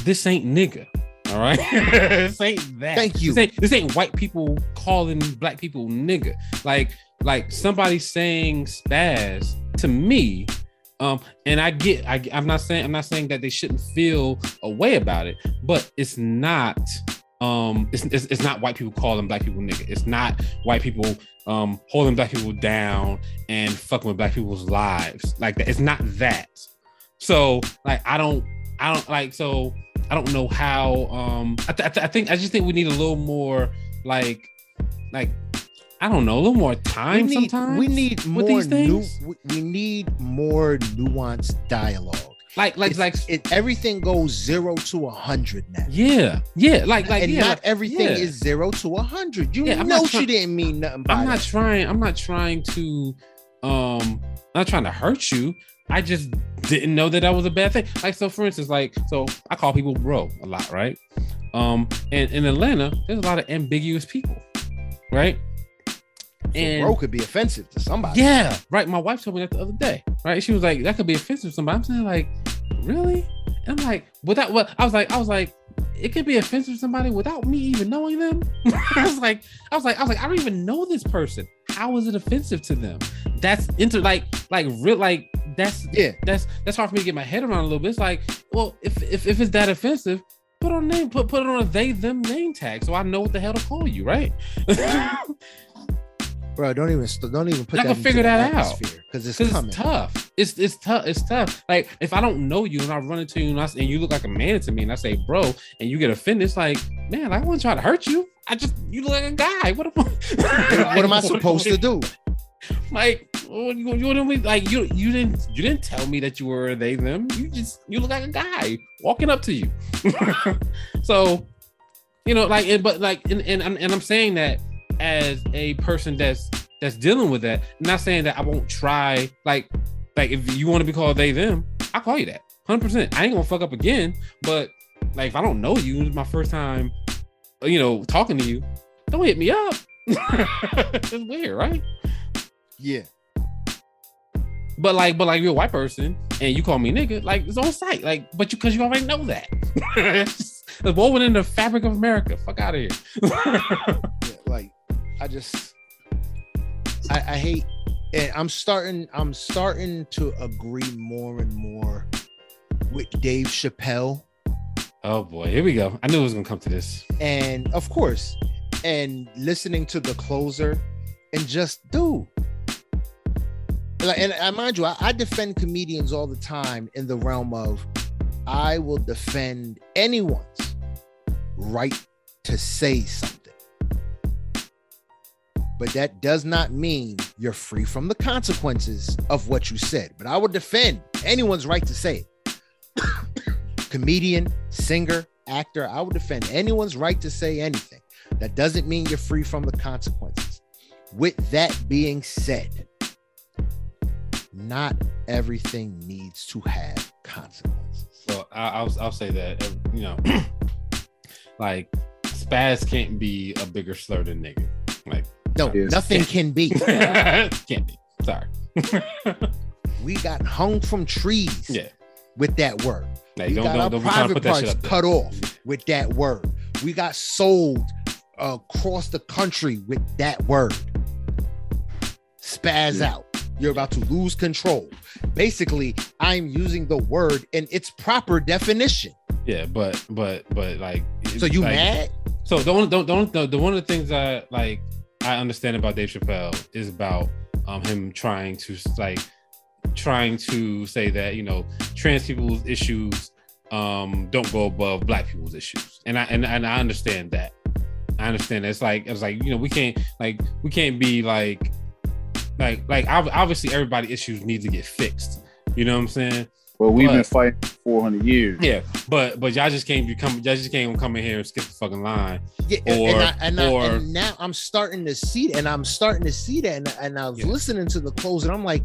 this ain't nigga all right? This ain't that. Thank you. this ain't, this ain't white people calling black people nigga. Like like somebody saying spaz to me um and i get I, i'm not saying i'm not saying that they shouldn't feel a way about it but it's not um it's, it's, it's not white people calling black people nigga it's not white people um holding black people down and fucking with black people's lives like that it's not that so like i don't i don't like so i don't know how um i, th- I, th- I think i just think we need a little more like like i don't know a little more time we need, sometimes we need more these things. We, we need more nuanced dialogue. Like like It's- like it, everything goes zero to a hundred now. yeah yeah like like and yeah not like, everything yeah. is zero to a hundred. You Yeah, know she try- didn't mean nothing by I'm not that. trying. I'm not trying to. Um, I'm not trying to hurt you. I just didn't know that that was a bad thing. Like so, for instance, like so, I call people bro a lot, right? Um, and in Atlanta, there's a lot of ambiguous people, right? And bro could be offensive to somebody. yeah, right. My wife told me that the other day, right? She was like, that could be offensive to somebody. I'm saying, like, really? And I'm like, without what I was like, I was like, it could be offensive to somebody without me even knowing them. I was like, I was like, I was like, I don't even know this person. How is it offensive to them? That's into like like real like that's Yeah. that's that's hard for me to get my head around a little bit. It's like, well, if if, if it's that offensive, put on name, put put it on a they them name tag so I know what the hell to call you, right? Bro, don't even don't even put I that can figure the that out. because it's it's tough. It's it's tough. It's tough. Like if I don't know you and I run into you and, I, and you look like a man to me and I say bro and you get offended, it's like man, I wasn't trying to hurt you. I just you look like a guy. What am I? what am I supposed to do? Like what you, you know, like you you didn't you didn't tell me that you were they them. You just you look like a guy walking up to you. so you know like and but like and, and and I'm saying that as a person that's that's dealing with that. I'm Not saying that I won't try. Like like if you want to be called they them, I'll call you that. Hundred percent. I ain't gonna fuck up again. But like if I don't know you, it's my first time, you know, talking to you. Don't hit me up. it's weird, right? Yeah. But like, but like you're a white person and you call me nigga, like it's on site. Like, but you because you already know that. it's woven in the fabric of America. Fuck out of here. yeah, I just I, I hate and I'm starting I'm starting to agree more and more with Dave Chappelle oh boy, here we go. I knew it was gonna come to this. and of course and listening to the closer and just do like and I mind you I, I defend comedians all the time in the realm of I will defend anyone's right to say something but that does not mean you're free from the consequences of what you said. But I would defend anyone's right to say it. Comedian, singer, actor, I would defend anyone's right to say anything. That doesn't mean you're free from the consequences. With that being said, not everything needs to have consequences. So I, I'll I'll say that uh, you know, like spaz can't be a bigger slur than nigga. Like No, Yes. nothing can be. can't be. Sorry. We got hung from trees yeah. with that word. Like, we don't got don't, our don't be trying to private put parts up cut off with that word. We got sold across the country with that word. Spaz Yeah. out. You're about to lose control. Basically, I'm using the word in its proper definition. Yeah, but but but like So you like, mad? So the only don't don't the, the one of the things I like I understand about Dave Chappelle is about um him trying to like trying to say that you know trans people's issues um don't go above black people's issues. And I and, and I understand that. I understand it's like it's like you know we can't like we can't be like like like obviously everybody issues need to get fixed. You know what I'm saying But we've been fighting for 400 years. yeah but but y'all just can't become y'all just can't come in here and skip the fucking line Yeah, Or- and, I, and, I, or- and now I'm starting to see that, and I'm starting to see that, and, and I was Yeah. listening to the close, and I'm like,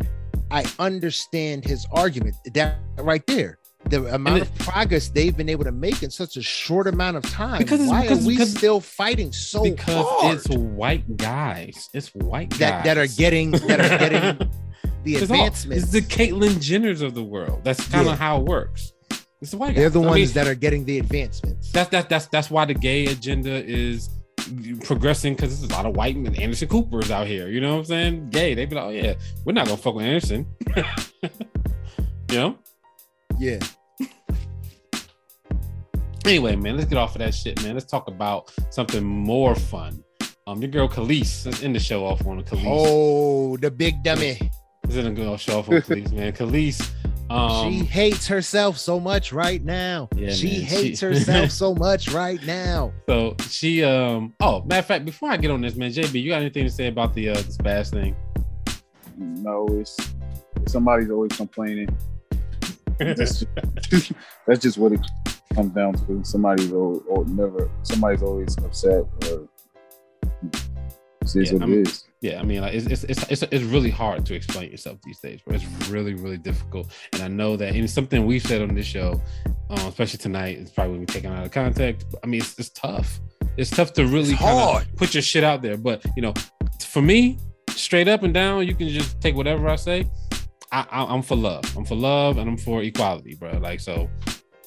I understand his argument. That right there, the amount it- of progress they've been able to make in such a short amount of time. Because Why because- are we because- still fighting so because hard it's white guys. It's white guys that that are getting that are getting the advancements? It's the Caitlyn Jenners of the world. That's kind of Yeah. how it works. It's the white They're guys. the I ones mean, that are getting the advancements. that's that's that's that's why the gay agenda is progressing because there's a lot of white men. Anderson Cooper's out here. You know what I'm saying? Gay. They be like, oh yeah, we're not gonna fuck with Anderson. you know. yeah, Anyway, man, let's get off of that shit, man. Let's talk about something more fun. Um, your girl Khalees is in the show off on Khalees. Oh, the big dummy. Is in a good show off on Khalees, man. Khalees. Um, she hates herself so much right now. Yeah, she man, hates she- herself so much right now. So she um oh matter of fact, before I get on this, man, JB, you got anything to say about the uh the spaz thing? No, it's somebody's always complaining. That's just, that's just what it comes down to. Somebody's or, or never. Somebody's always upset or it's Yeah, what I it mean- is. Yeah, I mean like it's it's, it's it's it's really hard to explain yourself these days, bro. It's really, really difficult. And I know that and it's something we've said on this show, um, especially tonight, it's probably gonna be taken out of context. But, I mean, it's it's tough. It's tough to really kinda hard. put your shit out there. But you know, for me, straight up and down, you can just take whatever I say. I, I I'm for love. I'm for love and I'm for equality, bro. Like so,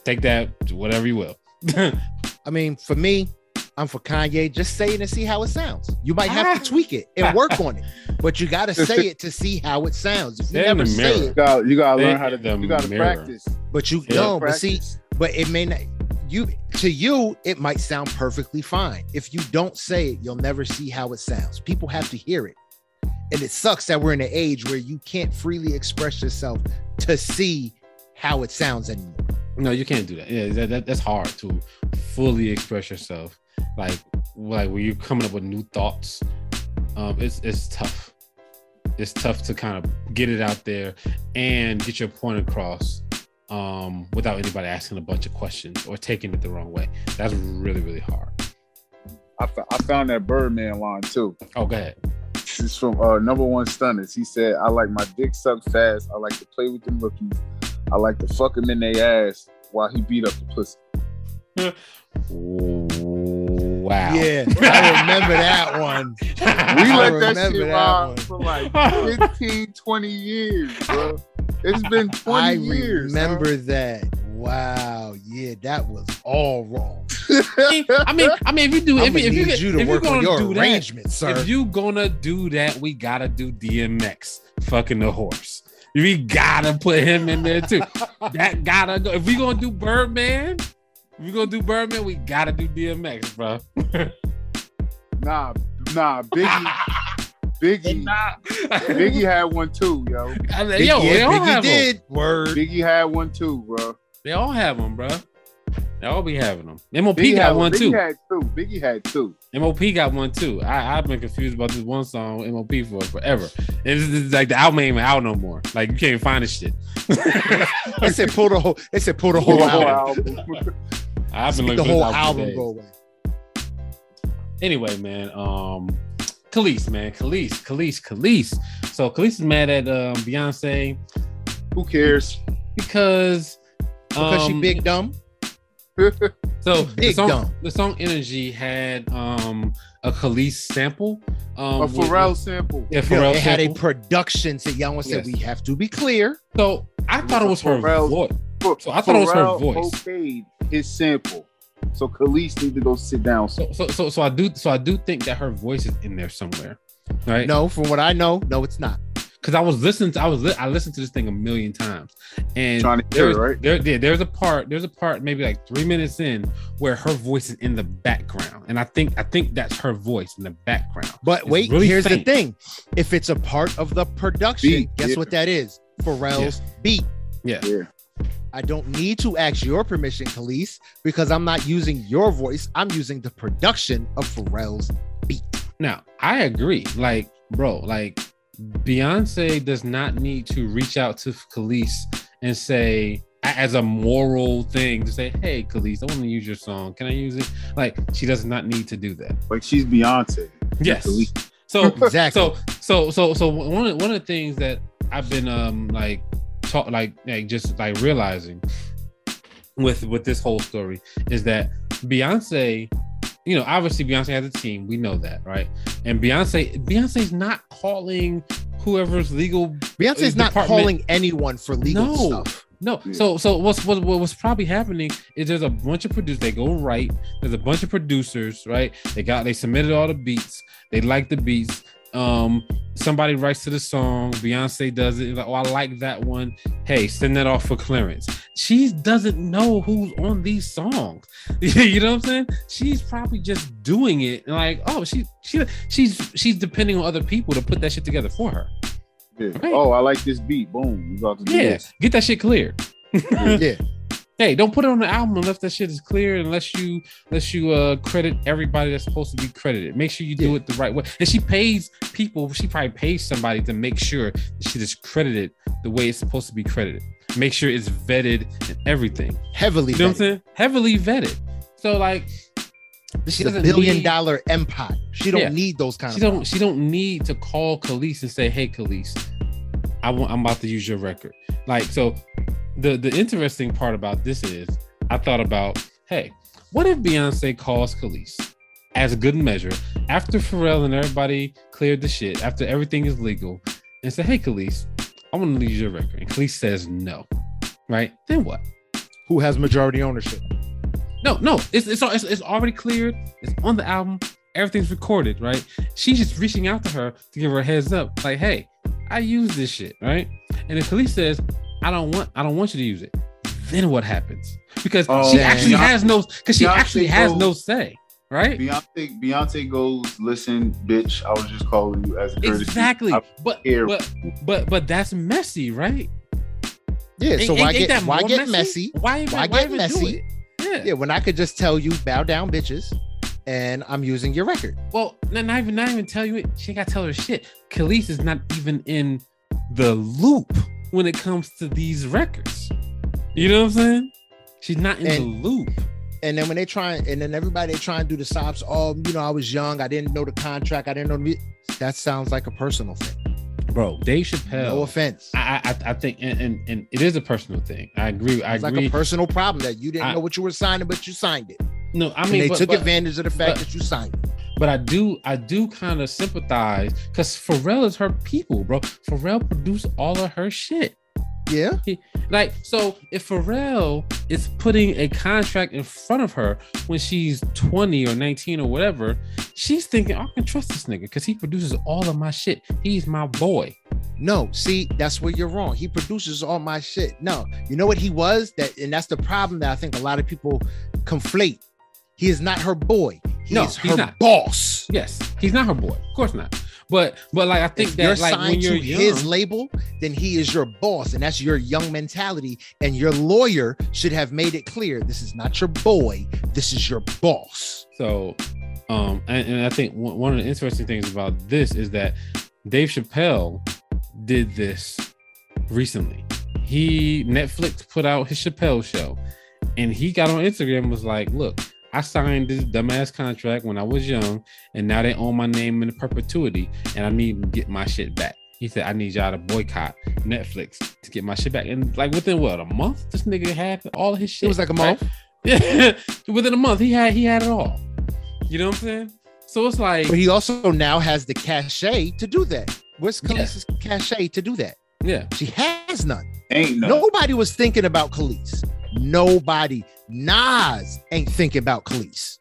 take that whatever you will. I mean, for me, I'm for Kanye. Just say it and see how it sounds. You might have to ah. tweak it and work on it, but you got to say it to see how it sounds. If you Say it never say it, got you got to learn how to in you got to practice. but you Yeah. no, but see, but it may not. You to you, it might sound perfectly fine. If you don't say it, you'll never see how it sounds. People have to hear it, and it sucks that we're in an age where you can't freely express yourself to see how it sounds anymore. No, you can't do that. Yeah, that, that, that's hard to fully express yourself. Like, like when you're coming up with new thoughts, um, it's it's tough. It's tough to kind of get it out there and get your point across, um, without anybody asking a bunch of questions or taking it the wrong way. That's really really hard. I, found that Birdman line too. Oh, go ahead. It's from uh, number one stunners. He said, "I like my dick sucked fast. I like to play with them rookies. I like to fuck him in their ass while he beat up the pussy." Wow. Yeah, I remember that one. We I let that remember shit that ride for like 15, 20 years, bro. It's been 20 I years. remember that. Wow, yeah, that was all wrong. I mean, I mean, if you do, if, you- if you need you to if you're gonna your do that, sir. If you gonna do that, we gotta do DMX fucking the horse. We gotta put him in there too. that gotta go. If we gonna do Birdman, if we gonna do Birdman, we gotta do DMX, bro. Nah, nah, Biggie, Biggie, Biggie had one too, yo. I mean, Big- yo, they all Biggie have them. did. Word. Biggie had one too, bro. They all have them, bro. They all be having them. MOP Biggie got had, one Biggie too. had two. Biggie had two. MOP got one too. I, I've been confused about this one song MOP for forever. It's, it's like the album ain't even out no more. Like you can't find this shit. They said pull the whole. They said pull the whole The album. album. I've been looking the for this whole for album go away. Anyway, man. Um, Kelis, man, Kelis, Kelis, Kelis. So Kelis is mad at um, Beyonce Who cares? because Because she um, big dumb. So the big song, dumb. the song "Energy" had um a Kelis sample. Um, A with- Pharrell sample. yeah, Yeah, Pharrell it had a production. So y'all said Yes. we have to be clear. So I thought it was her Pharrell- voice. So I thought it was her Pharrell voice. okayed his sample. So Kelis need to go sit down. So So, so so so I do so I do think that her voice is in there somewhere, right? No, from what I know, no, it's not. because I was listening. To, I was li- I listened to this thing a million times, and Trying to there's it, right? there, there there's a part there's a part maybe like three minutes in where her voice is in the background, and I think I think that's her voice in the background. But It's wait, really here's faint. the thing: if it's a part of the production, Beat, guess yeah. what that is? Pharrell's beat. Yeah, yeah. I don't need to ask your permission, Kelis, because I'm not using your voice. I'm using the production of Pharrell's beat. Now, I agree. Like, bro, like Beyonce does not need to reach out to Kelis and say, as a moral thing, to say, hey, Kelis, I want to use your song. Can I use it? Like, she does not need to do that. Like she's Beyonce. Yes. So, Exactly. so, so, so, so one of, one of the things that I've been, um, like, talk, like, like, just like realizing with with this whole story is that Beyonce, you know, obviously Beyonce has a team. We know that, right? And Beyonce, Beyonce's not calling whoever's legal. Beyonce's not calling anyone for legal No. stuff. No, Yeah. so so what's what, what what's probably happening is there's a bunch of producers. They go right. There's a bunch of producers, right? They got they submitted all the beats. They like the beats. Um, somebody writes to the song. Beyonce does it. Like, oh, I like that one. Hey, send that off for clearance. She doesn't know who's on these songs. you know what I'm saying? She's probably just doing it. Like, oh, she she she's she's depending on other people to put that shit together for her. Yeah. Right. Oh, I like this beat. Boom. We about to do Yeah, this. get that shit cleared. Yeah. Hey, don't put it on the album unless that shit is clear, unless you unless you uh credit everybody that's supposed to be credited. Make sure you do Yeah. it the right way. And she pays people, she probably pays somebody to make sure that shit is credited the way it's supposed to be credited. Make sure it's vetted and everything. Heavily. You know what I'm saying? Heavily vetted. So like This She is a billion need- dollar empire. She don't Yeah. need those kind she of don't she don't need to call Kelis and say, "Hey, Kelis, I want I'm about to use your record." Like so, the the interesting part about this is I thought about, hey, what if Beyonce calls Kelis as a good measure after Pharrell and everybody cleared the shit after everything is legal and say, "Hey, Kelis, I want to use your record," and Kelis says no, right? Then what? who has majority ownership. No, no, it's it's, it's it's already cleared. It's on the album. Everything's recorded, right? She's just reaching out to her to give her a heads up, like, "Hey, I use this shit, right?" And if Kelis says, "I don't want, I don't want you to use it," then what happens? Because Oh, she man. actually Beyonce- has no, because she Beyonce actually has goes- no say, right? Beyonce, Beyonce goes, listen, bitch. I was just calling you as a courtesy. Exactly. But care. but but but that's messy, right? Yeah. So Ain't- why ain't get that why get messy? Why even, Why why get even messy? Yeah. Yeah. When I could just tell you bow down, bitches, and I'm using your record. Well, not, not even not even tell you it. She ain't got to tell her shit. Kelis is not even in the loop when it comes to these records. You know what I'm saying? She's not in And- the loop. And then when they try, and then everybody they try and do the sobs. Oh, you know, I was young. I didn't know the contract. I didn't know. The, that sounds like a personal thing. Bro, Dave Chappelle. No offense. I, I I think and, and and it is a personal thing. I agree. I It's like agree. a personal problem that you didn't I- know what you were signing, but you signed it. no, I and mean, they but, took but, advantage of the fact but- that you signed it. But I do I do kind of sympathize because Pharrell is her people, bro. Pharrell produced all of her shit. Yeah. Like, so if Pharrell is putting a contract in front of her when she's 20 or 19 or whatever, she's thinking, I can trust this nigga because he produces all of my shit. He's my boy. No, see, that's where you're wrong. He produces all my shit. No, you know what he was? That and that's the problem that I think a lot of people conflate. He is not her boy. He No, is he's not. boss. Yes, he's not her boy. Of course not. But but like I think if that you're like when you're to young, his label, then he is your boss, and that's your young mentality. And your lawyer should have made it clear: this is not your boy, this is your boss. So, um, and, and I think one one of the interesting things about this is that Dave Chappelle did this recently. He Netflix put out his Chappelle show, and he got on Instagram and was like, "Look, I signed this dumbass contract when I was young, and now they own my name in perpetuity, and I need to get my shit back." He said, "I need y'all to boycott Netflix to get my shit back." And like within what a month, this nigga had all his shit. It was like a right? month, Yeah, within a month, he had he had it all. You know what I'm saying? So it's like, but he also now has the cachet to do that. Where's Yeah. Kelis's cachet to do that? yeah, She has none. Ain't no. Nobody was thinking about Kelis. Nobody. Nas ain't thinking about Kelis.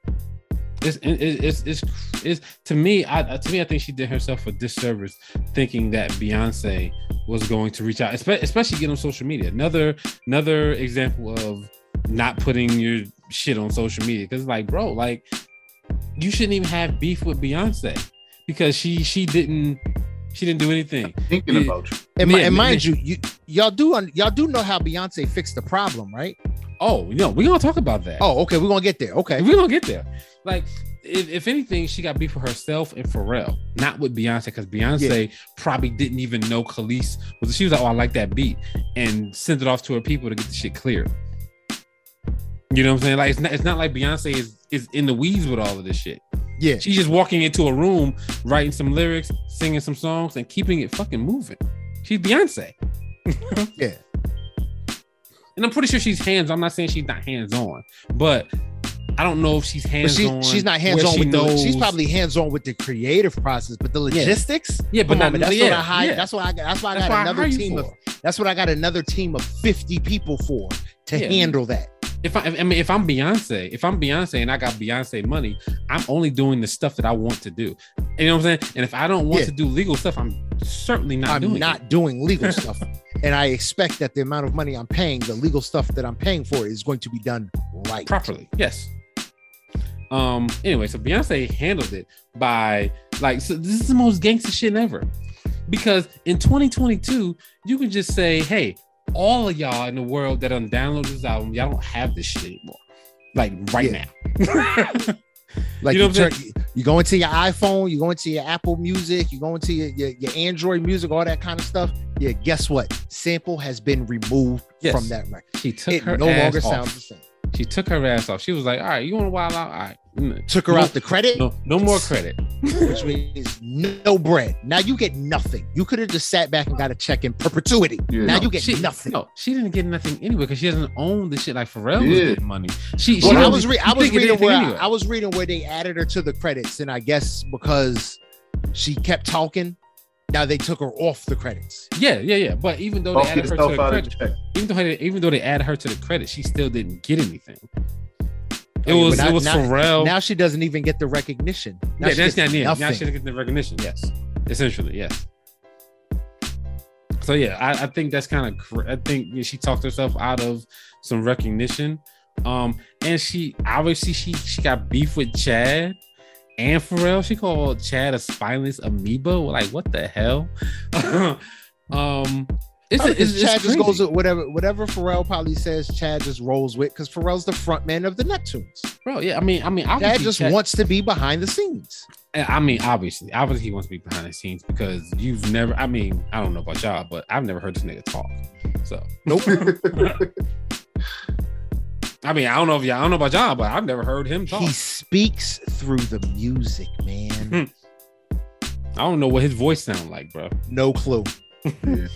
it's it- it's it's it's to me. I to me, I think she did herself a disservice thinking that Beyonce was going to reach out, especially get on social media. Another another example of not putting your shit on social media because like, bro, like you shouldn't even have beef with Beyonce because she she didn't she didn't do anything. thinking Yeah. about you. And, Yeah, and ma- mind you, you y'all do un- y'all do know how Beyonce fixed the problem, right? Oh, no, we're gonna talk about that. Oh, okay, we're gonna get there. Okay. We're gonna get there. Like, if, if anything, she got beef for herself and Pharrell, not with Beyonce, because Beyonce probably didn't even know Kelis was. She was like, "Oh, I like that beat," and sent it off to her people to get the shit cleared. You know what I'm saying? Like, it's not. It's not like Beyonce is is in the weeds with all of this shit. Yeah. She's just walking into a room, writing some lyrics, singing some songs, and keeping it fucking moving. She's Beyonce. Yeah. And I'm pretty sure she's hands. I'm not saying she's not hands on, but I don't know if she's hands she, on. she's not hands on she with the she's probably hands on with the creative process, but the logistics. Yeah, but Come on, not- man, that's yeah, what I yeah. That's why I got that's why I That's got another team of that's what I got another team of 50 people for to Yeah. handle that. if I, I mean, if I'm Beyonce, if I'm Beyonce and I got Beyonce money, I'm only doing the stuff that I want to do. You know what I'm saying? And if I don't want Yeah. to do legal stuff, I'm certainly not I'm doing not it. doing legal stuff. And I expect that the amount of money I'm paying, the legal stuff that I'm paying for is going to be done right. properly. Yes. Um. Anyway, so Beyonce handled it by like, so this is the most gangster shit ever, because in 2022 you can just say, hey, all of y'all in the world that done download this album, y'all don't have this shit anymore, like right Yeah. now. Like You know you, turn, you go into your iPhone, you go into your Apple Music, you go into your, your, your Android Music, all that kind of stuff. Yeah, guess what? Sample has been removed Yes. from that record. she took It her no ass longer off. sounds the same. She took her ass off. She was like, all right, you want to wild out? All right. Took her No- out the credit, No, no more credit. which means no bread. Now you get nothing. You could have just sat back and got a check in perpetuity. Yeah. now No, you get she, nothing. No, she didn't get nothing anyway because she doesn't own the shit like Pharrell was getting money. She, she I was re- I was reading where anyway. I was reading where they added her to the credits, and I guess because she kept talking, now they took her off the credits. yeah, yeah, yeah. But even though they added her to the out of credit, even though they, even though they added her to the credit, she still didn't get anything. It was but it was now- Pharrell. Now she doesn't even get the recognition. Now yeah, that's not it. Now she didn't get the recognition. Yes, essentially, yes. So yeah, I, I think that's kind of. Cr- I think she talked herself out of some recognition. Um, and she obviously she she got beef with Chad and Pharrell. She called Chad a spineless amoeba. Like what the hell? um, it's, Probably it's Chad just goes with whatever whatever Pharrell probably says. Chad just rolls with because Pharrell's the front man of the Neptunes. bro. Yeah, I mean, I mean, Chad just Chad- wants to be behind the scenes. I mean, obviously, obviously, he wants to be behind the scenes because you've never. I mean, I don't know about y'all, but I've never heard this nigga talk. So, Nope. I mean, I don't know if y'all, I don't know about y'all, but I've never heard him talk. he speaks through the music, man. Hmm. I don't know what his voice sounds like, bro. no clue. Yeah.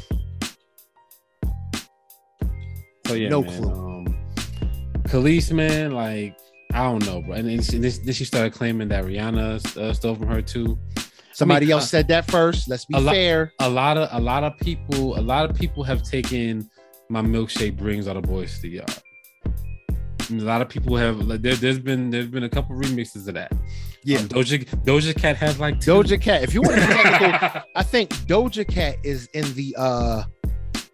So yeah, No man, clue. Um, Kelis, man, like I don't know, bro. And then she, this, then she started claiming that Rihanna uh, stole from her too. Somebody I mean, else uh, said that first. Let's be a lot- fair. A lot of a lot of people, a lot of people have taken my milkshake brings all the boys to the yard. A lot of people have like there, there's been there's been a couple remixes of that. Yeah. Um, Doja Doja Cat has like two. Doja Cat. If you want to be technical, I think Doja Cat is in the uh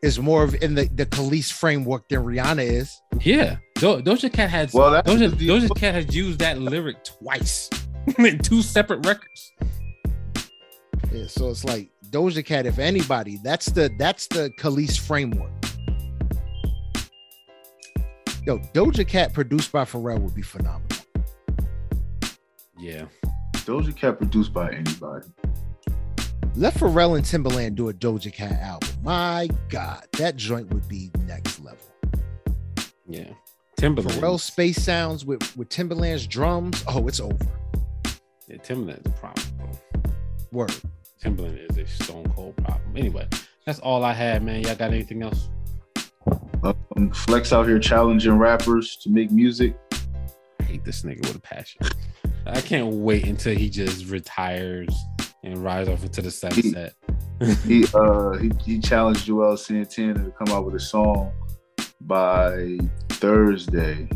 is more of in the the Kelis framework than Rihanna is. yeah, Do, Doja Cat has Well, that's Doja, the- Doja Cat has used that lyric twice in two separate records. Yeah, so it's like Doja Cat, if anybody, that's the that's the Kelis framework. Yo, Doja Cat produced by Pharrell would be phenomenal. Yeah. Doja Cat produced by anybody. Let Pharrell and Timbaland do a Doja Cat album. My God, that joint would be next level. Yeah. Timbaland. Pharrell space sounds with with Timbaland's drums. Oh, it's over. Yeah, Timbaland's a problem, bro. Word. Timbaland is a stone cold problem. Anyway, that's all I had, man. Y'all got anything else? Um, Flex out here challenging rappers to make music. I hate this nigga with a passion. I can't wait until he just retires and rides off into the sunset. He uh he, he challenged Juelz Santana to come out with a song by Thursday.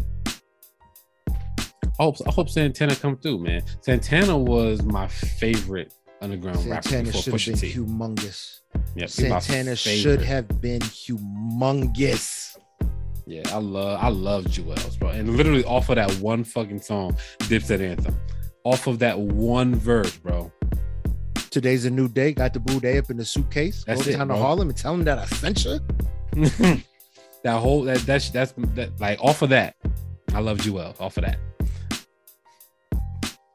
I hope I hope Santana come through, man. Santana was my favorite underground rapper Santana before should have Pusha been T. humongous. Yep, Santana should have been humongous. Yeah, I love I love Juelz, bro. And literally off of that one fucking song, Dipset Anthem. Off of that one verse, bro. Today's a new day. Got the boo day up in the suitcase. That's Go it, down to bro. Harlem and tell him that I sent you. that whole that that's that's that like off of that. I love Jewel off of that.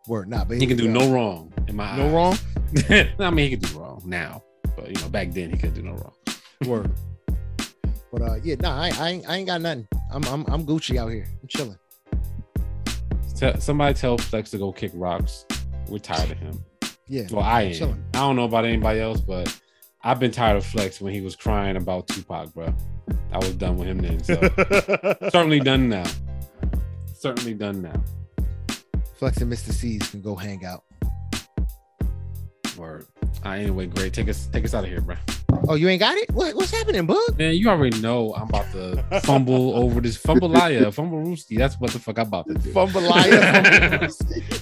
Word, nah, but He can do go. no wrong in my no eyes. wrong. I mean, he could do wrong now, but you know, back then he could do no wrong. Word. But uh, yeah, nah, I, I, ain't, I ain't got nothing. I'm, I'm, I'm Gucci out here. I'm chilling. Tell, somebody tell Flex to go kick rocks. We're tired of him. Yeah. Well, I am. Chilling. I don't know about anybody else, but I've been tired of Flex when he was crying about Tupac, bro. I was done with him then. So certainly done now. Certainly done now. Flex and Mr. Cee's can go hang out. Word. Uh, anyway, great. Take us take us out of here, bro. Oh, you ain't got it? What, what's happening, bug? Man, you already know I'm about to fumble over this fumble liar, fumble roosty. That's what the fuck I'm about to do. Fumble liar.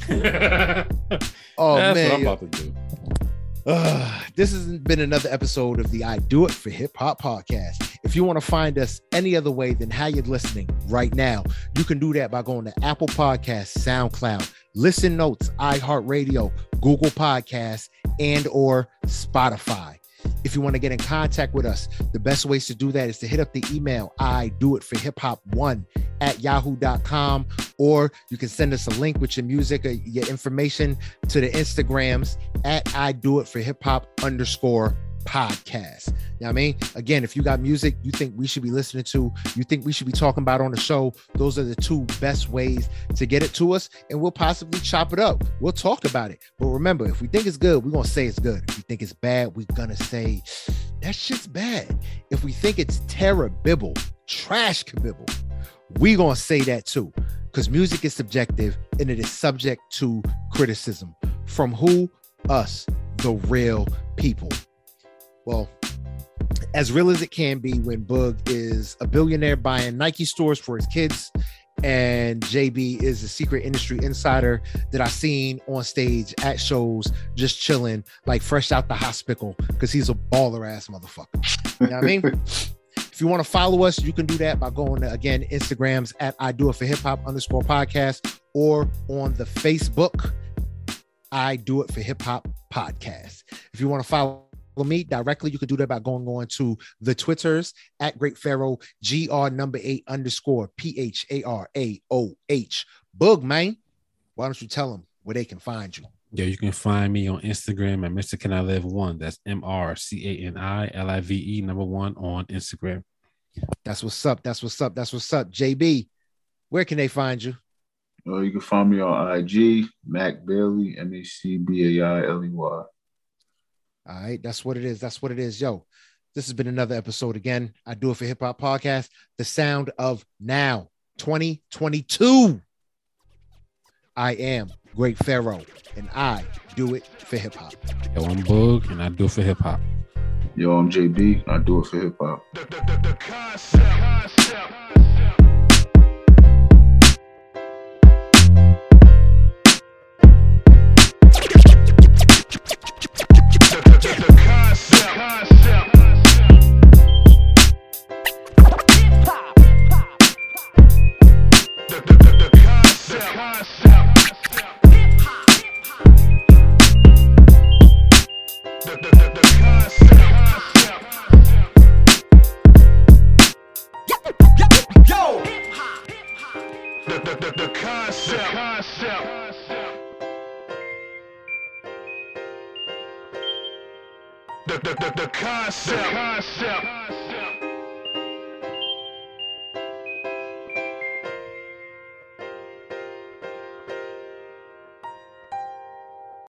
oh That's man, what I'm about to do. Uh, this has been another episode of the I Do It for Hip Hop podcast. If you want to find us any other way than how you're listening right now, you can do that by going to Apple Podcasts, SoundCloud, Listen Notes, iHeartRadio, Google Podcasts, and or Spotify. If you want to get in contact with us, the best ways to do that is to hit up the email I do it for hip hop one at yahoo.com, or you can send us a link with your music or your information to the Instagrams at I do it for hip hop underscore podcast. You know what I mean? Again, if you got music you think we should be listening to, you think we should be talking about on the show, those are the two best ways to get it to us, and we'll possibly chop it up. We'll talk about it. But remember, if we think it's good, we're gonna say it's good. If we think it's bad, we're gonna say that shit's bad. If we think it's terrible, trash kabibble, we're gonna say that too. Because music is subjective and it is subject to criticism. From who? Us, the real people. Well, as real as it can be when Boog is a billionaire buying Nike stores for his kids, and JB is a secret industry insider that I've seen on stage at shows, just chilling, like fresh out the hospital, because he's a baller ass motherfucker. You know what I mean? If you want to follow us, you can do that by going to again Instagrams at I do it for hip hop underscore podcast or on the Facebook I do it for hip hop podcast. If you want to follow me directly, you can do that by going on to the Twitters at Great Pharaoh GR number eight underscore P H A R A O H. Boog, man. Why don't you tell them where they can find you? Yeah, you can find me on Instagram at Mr. Can I Live One. That's M R C A N I L I V E number one on Instagram. That's what's up. That's what's up. That's what's up. JB, where can they find you? Uh, you can find me on IG, Mac Bailey, M A C B A I L E Y. All right, that's what it is. That's what it is. Yo, this has been another episode again. I do it for hip hop podcast, the sound of now 2022. I am Great Pharaoh, and I do it for hip hop. Yo, I'm Boog, and I do it for hip hop. Yo, I'm JB. and I do it for hip hop.